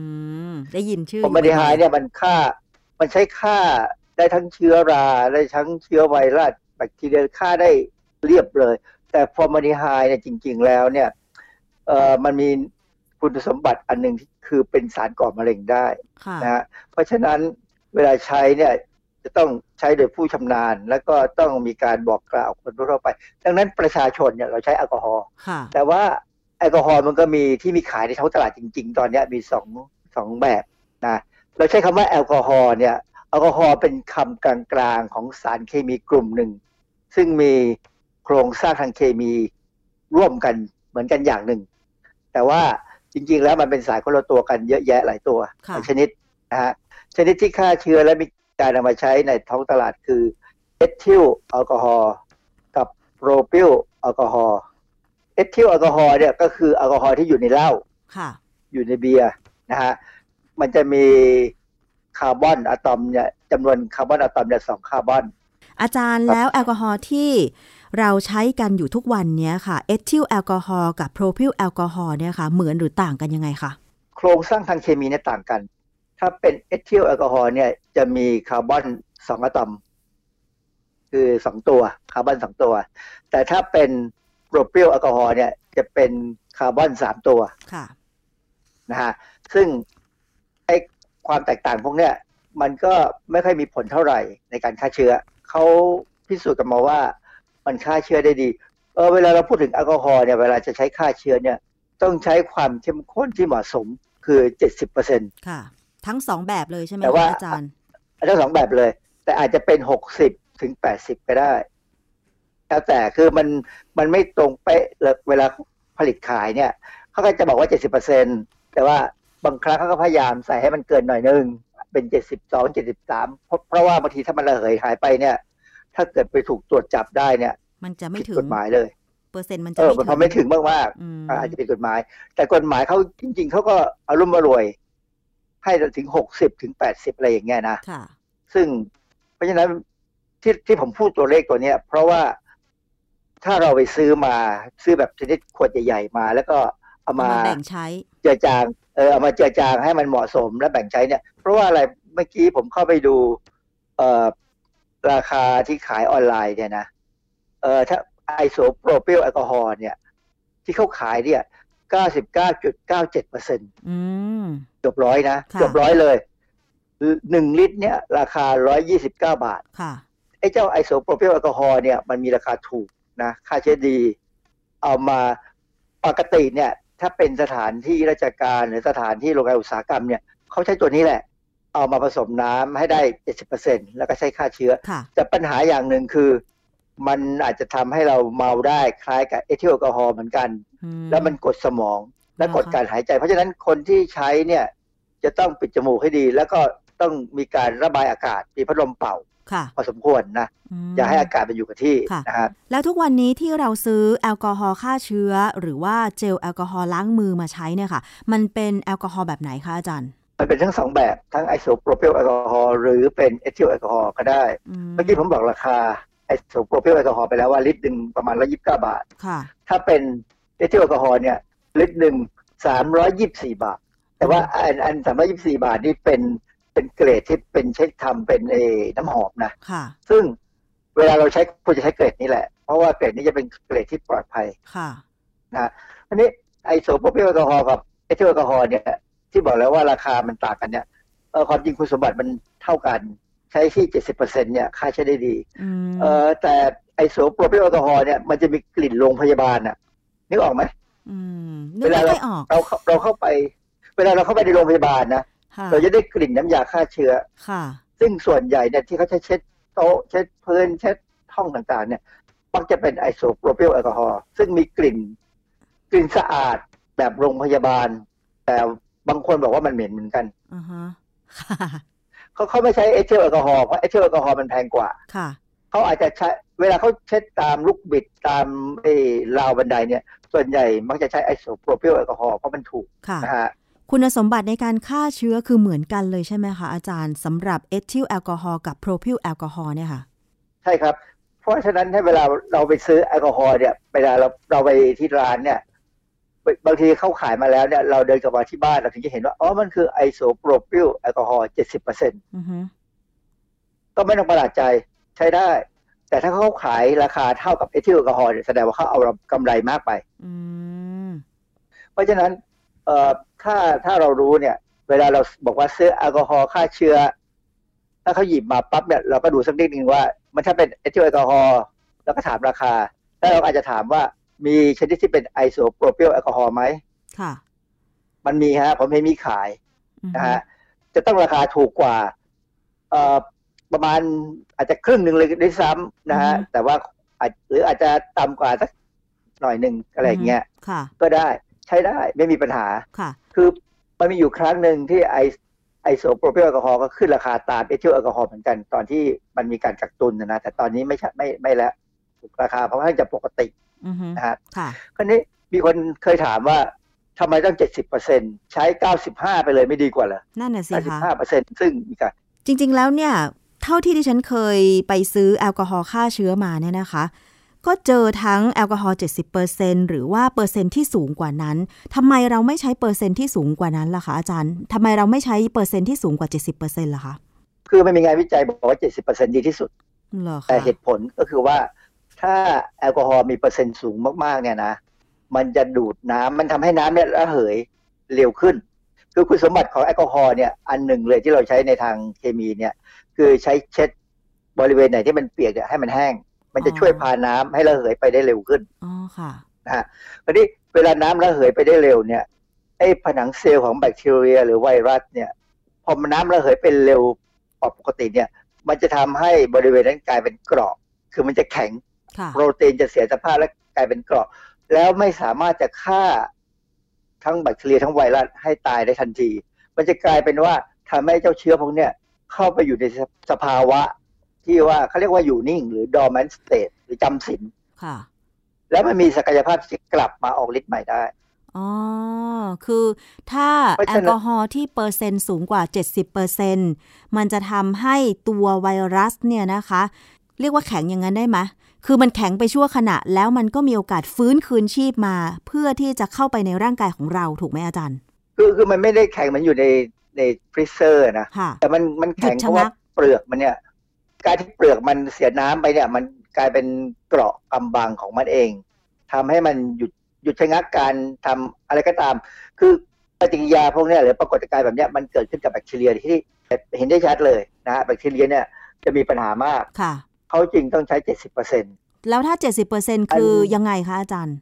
มได้ยินชื่อฟอร์มาลดีไฮด์เนี่ยมันฆ่า มันใช้ฆ่าได้ทั้งเชื้อรา ได้ทั้งเชื้อไวรัสแบคทีเรียฆ่าได้เรียบเลย แต่ฟอร์มาลดีไฮด์เนี่ยจริง ๆ แล้วเนี่ยเอ่อมันมีคุณสมบัติอันหนึ่งคือเป็นสารก่อมะเร็งได้ค่ะนะฮะเพราะฉะนั้นเวลาใช้เนี่ยจะต้องใช้โดยผู้ชำนาญ แล้วก็ต้องมีการบอกกล่าวคนทั่วๆไป ดังนั้นประชาชนเนี่ยเราใช้แอลกอฮอล์ค่ะแต่ว่า แอลกอฮอล์มันก็มีที่มีขายในท้องตลาดจริง ๆ ตอนเนี้ยมีสองสองแบบนะเราใช้คำว่าแอลกอฮอล์เนี่ยแอลกอฮอล์เป็นคำกลางๆของสารเคมีกลุ่มหนึ่ง ซึ่งมีโครงสร้างทางเคมีร่วมกันเหมือนกันอย่างหนึ่ง แต่ว่าจริง ๆ แล้วมันเป็นสารคนละตัวกันเยอะแยะหลายตัวค่ะหลายชนิดนะฮะชนิดที่ฆ่าเชื้อและมีการนำมาใช้ในท้องตลาดคือเอทิลแอลกอฮอล์กับโปรพิลแอลกอฮอล์ เอทิลแอลกอฮอล์เนี่ยก็คือแอลกอฮอล์ที่อยู่ในเหล้าค่ะอยู่ในเบียร์นะฮะมันจะมีคาร์บอนอะตอมเนี่ยจำนวนคาร์บอนอะตอมเนี่ยสองคาร์บอน อาจารย์แล้วแอลกอฮอล์ที่เราใช้กันอยู่ทุกวันเนี้ยค่ะเอทิลแอลกอฮอล์กับโพรพิลแอลกอฮอล์เนี่ยค่ะเหมือนหรือต่างกันยังไงคะโครงสร้างทางเคมีเนี่ยต่างกัน ถ้าเป็นเอทิลแอลกอฮอล์เนี่ยจะมีคาร์บอนสองอะตอม คือสองตัวคาร์บอนสองตัว แต่ถ้าเป็น โปรพิลแอลกอฮอล์เนี่ยจะเป็นคาร์บอนสามตัวค่ะนะฮะซึ่งไอ้ความแตกต่างพวกเนี้ยมันก็ไม่ค่อยมีผลเท่าไหร่ในการฆ่าเชื้อ เขาพิสูจน์กันมาว่ามันฆ่าเชื้อได้ดีเออเวลาเราพูดถึงแอลกอฮอล์เนี่ยเวลาจะใช้ฆ่าเชื้อเนี่ยต้องใช้ความเข้มข้นที่เหมาะสมคือเจ็ดสิบเปอร์เซ็นต์ค่ะ ทั้งสองแบบเลยใช่ไหมแต่ว่าคะอาจารย์ทั้งสองแบบเลย แต่อาจจะเป็นหกสิบถึงแปดสิบก็ได้ แล้วแต่คือมันมันไม่ตรงเป๊ะเลยเวลาผลิตขายเนี่ยเขาก็จะบอกว่าเจ็ดสิบเปอร์เซ็นแต่ว่าบางครั้งเขาก็พยายามใส่ให้มันเกินหน่อยนึง เป็นเจ็ดสิบสองเจ็ดสิบสามเพราะเพราะว่าบางทีถ้ามันระเหยหายไปเนี่ย ถ้าเกิดไปถูกตรวจจับได้เนี่ย มันจะไม่ผิดถึกงฎหมายเลย เปอร์เซ็นต์มันจะเออไม่มันพอไม่ถึงมากอืมๆอ่าอาจจะผิดกฎหมาย แต่กฎหมายเขาจริง ๆเขาก็อารมณ์อรวย ให้ถึงหกสิบถึงแปดสิบอะไรอย่างเงี้ยนะค่ะซึ่งเพราะฉะนั้นที่ที่ผมพูดตัวเลขตัวเนี้ย เพราะว่า ถ้าเราไปซื้อมาซื้อแบบชนิดขวดใหญ่ๆมา แล้วก็เอามามาแบ่งใช้เจือจางเออเอามาเจือจางให้มันเหมาะสมและแบ่งใช้เนี่ย เพราะว่าอะไรเมื่อกี้ผมเข้าไปดูเอ่อราคาที่ขายออนไลน์เนี่ยนะเออถ้าไอโซโปรพิลแอลกอฮอล์เนี่ย ที่เขาขายเนี่ยเก้าสิบเก้าจุดเก้าเจ็ดเปอร์เซ็นต์อืมเกือบร้อยนะค่ะเกือบร้อยเลยหนึ่งลิตรเนี่ย ราคาร้อยยี่สิบเก้าบาทค่ะไอ้เจ้าไอโซโปรพิลแอลกอฮอล์เนี่ยมันมีราคาถูก นะฆ่าเชื้อดี เอามาปกติเนี่ย ถ้าเป็นสถานที่ราชการหรือสถานที่โรงงานอุตสาหกรรมเนี่ยเขาใช้ตัวนี้แหละ เอามาผสมน้ำให้ได้70%แล้วก็ใช้ฆ่าเชื้อค่ะแต่ปัญหาอย่างหนึ่งคือ มันอาจจะทำให้เราเมาได้คล้ายกับเอทิลแอลกอฮอล์เหมือนกันอืมแล้วมันกดสมองและอ่าฮะกดการหายใจ เพราะฉะนั้นคนที่ใช้เนี่ยจะต้องปิดจมูกให้ดี แล้วก็ต้องมีการระบายอากาศมีพัดลมเป่าค่ะ พอสมควรนะอย่าให้อากาศมันอยู่กับที่ค่ะนะครับแล้วทุกวันนี้ที่เราซื้อแอลกอฮอล์ฆ่าเชื้อ หรือว่าเจลแอลกอฮอล์ล้างมือมาใช้เนี่ยค่ะ มันเป็นแอลกอฮอล์แบบไหนคะอาจารย์มันเป็นทั้งสองแบบทั้งไอโซโปรพิลแอลกอฮอล์หรือเป็นเอทิลแอลกอฮอล์ก็ได้อืมเมื่อกี้ผมบอกราคาไอโซโปรพิลแอลกอฮอล์ไปแล้วว่าลิตรหนึ่งประมาณ129บาทค่ะถ้าเป็นเอทิลแอลกอฮอล์เนี่ยลิตรหนึ่ง324บาท แต่ว่าอันอัน324บาทนี่เป็น เป็นเกรดที่เป็นเช็คทำเป็นเออน้ำหอมนะค่ะ ซึ่งเวลาเราใช้ควรจะใช้เกรดนี้แหละ เพราะว่าเกรดนี้จะเป็นเกรดที่ปลอดภัยค่ะนะอันนี้ไอโซโปรพิลแอลกอฮอล์กับเอทิลแอลกอฮอล์เนี่ย ที่บอกแล้วว่าราคามันต่างกันเนี่ยเออความจริงคุณสมบัติมันเท่ากัน ใช้ที่70%เนี่ยฆ่าเชื้อได้ดีอืมเออแต่ไอโซโปรพิลแอลกอฮอล์เนี่ยมันจะมีกลิ่นโรงพยาบาลน่ะนึกออกไหมอืมนึกไม่ค่อยออกเราเข้าเราเข้าไป เวลาเราเข้าไปในโรงพยาบาลนะค่ะ เราจะได้กลิ่นน้ำยาฆ่าเชื้อค่ะ ซึ่งส่วนใหญ่เนี่ยที่เขาใช้เช็ดโต๊ะเช็ดพื้นเช็ดห้องต่างๆ เนี่ยมักจะเป็นไอโซโปรพิลแอลกอฮอล์ซึ่งมีกลิ่น กลิ่นสะอาดแบบโรงพยาบาล แต่บางคนบอกว่ามันเหม็นเหมือนกันอือฮะค่ะเขาเขาไม่ใช้เอทิลแอลกอฮอล์เพราะเอทิลแอลกอฮอล์มันแพงกว่าค่ะเขาอาจจะใช้เวลาเขาเช็ดตามลูกบิดตามไอ้ราวบันไดเนี่ย ส่วนใหญ่มักจะใช้ไอโซโปรพิลแอลกอฮอล์เพราะมันถูกค่ะนะฮะ คุณสมบัติในการฆ่าเชื้อคือเหมือนกันเลยใช่ไหมคะอาจารย์สำหรับเอทิลแอลกอฮอล์กับโพรพิลแอลกอฮอล์เนี่ยค่ะ ใช่ครับ เพราะฉะนั้นให้เวลาเราไปซื้อแอลกอฮอล์เนี่ยเวลาเราเราไปที่ร้านเนี่ยบางบางทีเขาขายมาแล้วเนี่ยเราเดินกลับมาที่บ้านเราถึงจะเห็นว่าอ๋อมันคือไอโซโปรพิลแอลกอฮอล์เจ็ดสิบเปอร์เซ็นต์อือฮึก็ไม่ต้องประหลาดใจใช้ได้ แต่ถ้าเขาขายราคาเท่ากับเอทิลแอลกอฮอล์แสดงว่าเขาเอากำไรมากไปเพราะฉะนั้นเอ่อ ถ้าถ้าเรารู้เนี่ย เวลาเราบอกว่าซื้อแอลกอฮอล์ฆ่าเชื้อ ถ้าเขาหยิบมาปั๊บเนี่ยเราก็ดูสักนิดนึงว่า มันถ้าเป็นเอทิลแอลกอฮอล์แล้วก็ถามราคาแล้วเราอาจจะถามว่ามีชนิดที่เป็นไอโซโปรพิลแอลกอฮอล์ไหมค่ะ มันมีฮะ ผมเห็นมีขายนะฮะจะต้องราคาถูกกว่า เอ่อประมาณอาจจะครึ่งหนึ่งเลยด้วยซ้ำนะฮะแต่ว่าหรืออาจจะต่ำกว่าสักหน่อยหนึ่งอะไรเงี้ยก็ได้ใช้ได้ไม่มีปัญหาค่ะ คือมันมีอยู่ครั้งหนึ่งที่ไอไอโซโปรพิลแอลกอฮอล์ก็ขึ้นราคาตามเอทิลแอลกอฮอล์เหมือนกันตอนที่มันมีการกักตุนนะแต่ตอนนี้ไม่ใช่ไม่ไม่แล้วราคาเพราะว่าจะปกตินะฮะคราวนี้มีคนเคยถามว่าทำไมต้องเจ็ดสิบเปอร์เซ็นต์ใช้เก้าสิบห้าไปเลยไม่ดีกว่าเหรอนั่นน่ะสิคะเก้าสิบห้าเปอร์เซ็นต์ซึ่งมีการจริง ๆ แล้วเนี่ย เท่าที่ดิฉันเคยไปซื้อแอลกอฮอล์ฆ่าเชื้อมาเนี่ยนะคะ ก็เจอทั้งแอลกอฮอล์เจ็ดสิบเปอร์เซ็นต์หรือว่าเปอร์เซ็นต์ที่สูงกว่านั้นทำไมเราไม่ใช้เปอร์เซ็นต์ที่สูงกว่านั้นล่ะคะอาจารย์ทำไมเราไม่ใช้เปอร์เซ็นต์ที่สูงกว่าเจ็ดสิบเปอร์เซ็นต์ล่ะคะ คือมันมีงานวิจัยบอกว่าเจ็ดสิบเปอร์เซ็นต์ดีที่สุดแต่เหตุผลก็คือว่าถ้าแอลกอฮอล์มีเปอร์เซ็นต์สูงมากๆเนี่ยนะ มันจะดูดน้ำมันทำให้น้ำเนี่ยระเหยเร็วขึ้น คือคุณสมบัติของแอลกอฮอล์เนี่ยอันหนึ่งเลยที่เราใช้ในทางเคมีเนี่ยคือใช้เช็ดบริเวณไหนที่มันเปียกเนี่ยให้มันแห้ง มันจะช่วยพาน้ำให้ระเหยไปได้เร็วขึ้นอ๋อค่ะนะฮะคราวนี้เวลาน้ำระเหยไปได้เร็วเนี่ยไอ้ผนังเซลล์ของแบคทีเรีย หรือไวรัสเนี่ยพอมันน้ำระเหยเป็นเร็วปกติเนี่ย มันจะทำให้บริเวณนั้นกลายเป็นกรอบคือมันจะแข็งโปรตีนจะเสียสภาพและกลายเป็นเกราะ แล้วไม่สามารถจะฆ่าทั้งแบคทีเรียทั้งไวรัสให้ตายได้ทันที มันจะกลายเป็นว่าทำให้เจ้าเชื้อพวกนี้เข้าไปอยู่ในสภาวะ ที่ว่าเขาเรียกว่าอยู่นิ่ง หรือ dormant state หรือจำศีลแล้วมันมีศักยภาพที่จะกลับมาออกฤทธิ์ใหม่ได้อ๋อ คือถ้าแอลกอฮอล์ที่เปอร์เซ็นต์สูงกว่า 70เปอร์เซ็นมันจะทำให้ตัวไวรัสเนี่ยนะคะ เรียกว่าแข็งอย่างนั้นได้ไหมคือมันแข็งไปชั่วขณะ แล้วมันก็มีโอกาสฟื้นคืนชีพมา เพื่อที่จะเข้าไปในร่างกายของเราถูกไหมอาจารย์ คือคือมันไม่ได้แข็งมันอยู่ในในฟรีเซอร์นะ แต่มันมันแข็งเพราะว่าเปลือกมันเนี่ย การที่เปลือกมันเสียน้ำไปเนี่ย มันกลายเป็นเกราะกำบังของมันเองทำให้มันหยุดหยุดชะงักการทำอะไรก็ตาม คือปฏิกิริยาพวกนี้หรือปรากฏการณ์แบบนี้มันเกิดขึ้นกับแบคทีเรียที่เห็นได้ชัดเลยนะฮะแบคทีเรียเนี่ยจะมีปัญหามากค่ะเขาจึงต้องใช้เจ็ดสิบเปอร์เซ็นแล้วถ้าเจ็ดสิบเปอร์เซ็นคือยังไงคะอาจารย์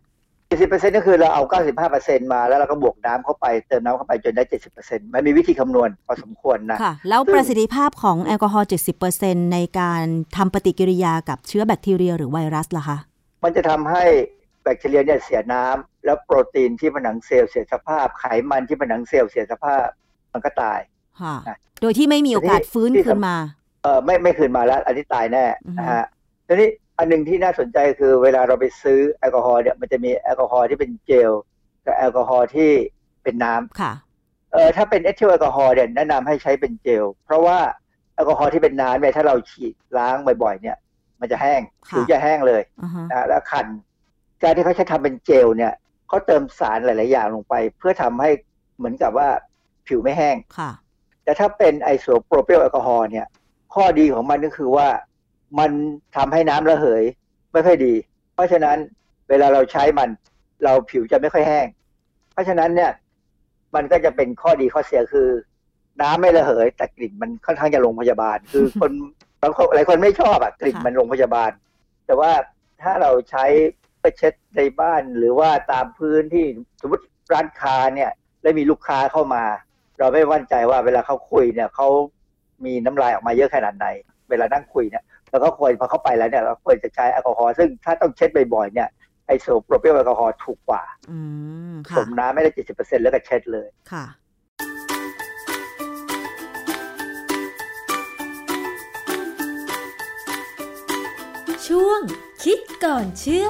เจ็ดสิบเปอร์เซ็นก็คือเราเอาเก้าสิบห้าเปอร์เซ็นมาแล้วเราก็บวกน้ำเข้าไปเติมน้ำเข้าไปจนได้เจ็ดสิบเปอร์เซ็นมันมีวิธีคำนวณพอสมควรนะค่ะแล้วประสิทธิภาพของแอลกอฮอล์เจ็ดสิบเปอร์เซ็นในการทำปฏิกิริยากับเชื้อแบคทีเรียหรือไวรัสล่ะคะ มันจะทำให้แบคทีเรียเนี่ยเสียน้ำแล้วโปรตีนที่ผนังเซลล์เสียสภาพไขมันที่ผนังเซลล์เสียสภาพมันก็ตายค่ะโดยที่ไม่มีโอกาสฟื้นขึ้นมาเออไม่ไม่คืนมาแล้ว อันนี้ตายแน่นะฮะทีนี้ อันหนึ่งที่น่าสนใจคือเวลาเราไปซื้อแอลกอฮอล์เนี่ยมันจะมีแอลกอฮอล์ที่เป็นเจลกับแอลกอฮอล์ที่เป็นน้ำค่ะเออถ้าเป็นเอทิลแอลกอฮอล์เนี่ยแนะนำให้ใช้เป็นเจล เพราะว่าแอลกอฮอล์ที่เป็นน้ำเนี่ยถ้าเราฉีดล้างบ่อยๆ เนี่ย มันจะแห้งผิวจะแห้งเลยนะแล้วคัน การที่เขาใช้ทำเป็นเจลเนี่ยเขาเติมสารหลาย ๆ อย่างลงไป เพื่อทำให้เหมือนกับว่าผิวไม่แห้งค่ะ แต่ถ้าเป็นไอโซโปรพิลแอลกอฮอล์เนี่ย ข้อดีของมันก็คือว่า มันทำให้น้ำระเหยไม่ค่อยดี เพราะฉะนั้นเวลาเราใช้มัน เราผิวจะไม่ค่อยแห้ง เพราะฉะนั้นเนี่ย มันก็จะเป็นข้อดีข้อเสียคือ น้ำไม่ระเหย แต่กลิ่นมันค่อนข้างจะโรงพยาบาล คือคนบางคนหลายคนไม่ชอบอะกลิ่นมันโรงพยาบาล แต่ว่าถ้าเราใช้ไปเช็ดในบ้านหรือว่าตามพื้นที่สมมติร้านค้าเนี่ยแล้วมีลูกค้าเข้ามา เราไม่มั่นใจว่าเวลาเขาคุยเนี่ยเขามีน้ำลายออกมาเยอะขนาดไหน เวลานั่งคุยเนี่ย แล้วก็ควรพอเข้าไปแล้วเนี่ยเราควรจะใช้แอลกอฮอล์ซึ่งถ้าต้องเช็ดบ่อยๆเนี่ยไอโซโปรพิลแอลกอฮอล์ถูกกว่าสมน้ำไม่ได้เจ็ดสิบเปอร์เซ็นต์แล้วก็เช็ดเลยค่ะ ช่วงคิดก่อนเชื่อ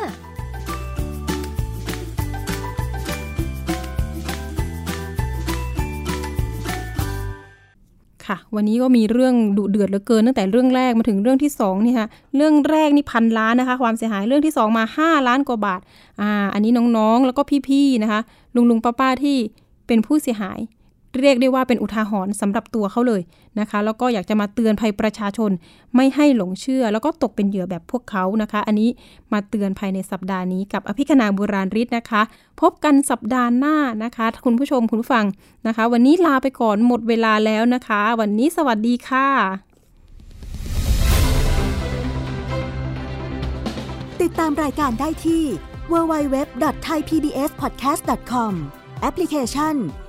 ค่ะ วันนี้ก็มีเรื่องดุเดือดเหลือเกินตั้งแต่เรื่องแรกมาถึงเรื่องที่2นี่ค่ะเรื่องแรกนี่พันล้านนะคะ ความเสียหายเรื่องที่ 2 มา 5 ล้านกว่าบาทอ่าอันนี้น้องๆ แล้วก็พี่ๆนะคะ ลุงๆป้าๆที่เป็นผู้เสียหาย เรียกได้ว่าเป็นอุทาหรณ์สำหรับตัวเขาเลยนะคะ แล้วก็อยากจะมาเตือนภัยประชาชนไม่ให้หลงเชื่อ แล้วก็ตกเป็นเหยื่อแบบพวกเขานะคะ อันนี้มาเตือนภายในสัปดาห์นี้กับอภิคณาบุราริศนะคะ พบกันสัปดาห์หน้านะคะ คุณผู้ชมคุณผู้ฟังนะคะ วันนี้ลาไปก่อนหมดเวลาแล้วนะคะ วันนี้สวัสดีค่ะติดตามรายการได้ที่ www.thaipbspodcast.com แอปพลิเคชัน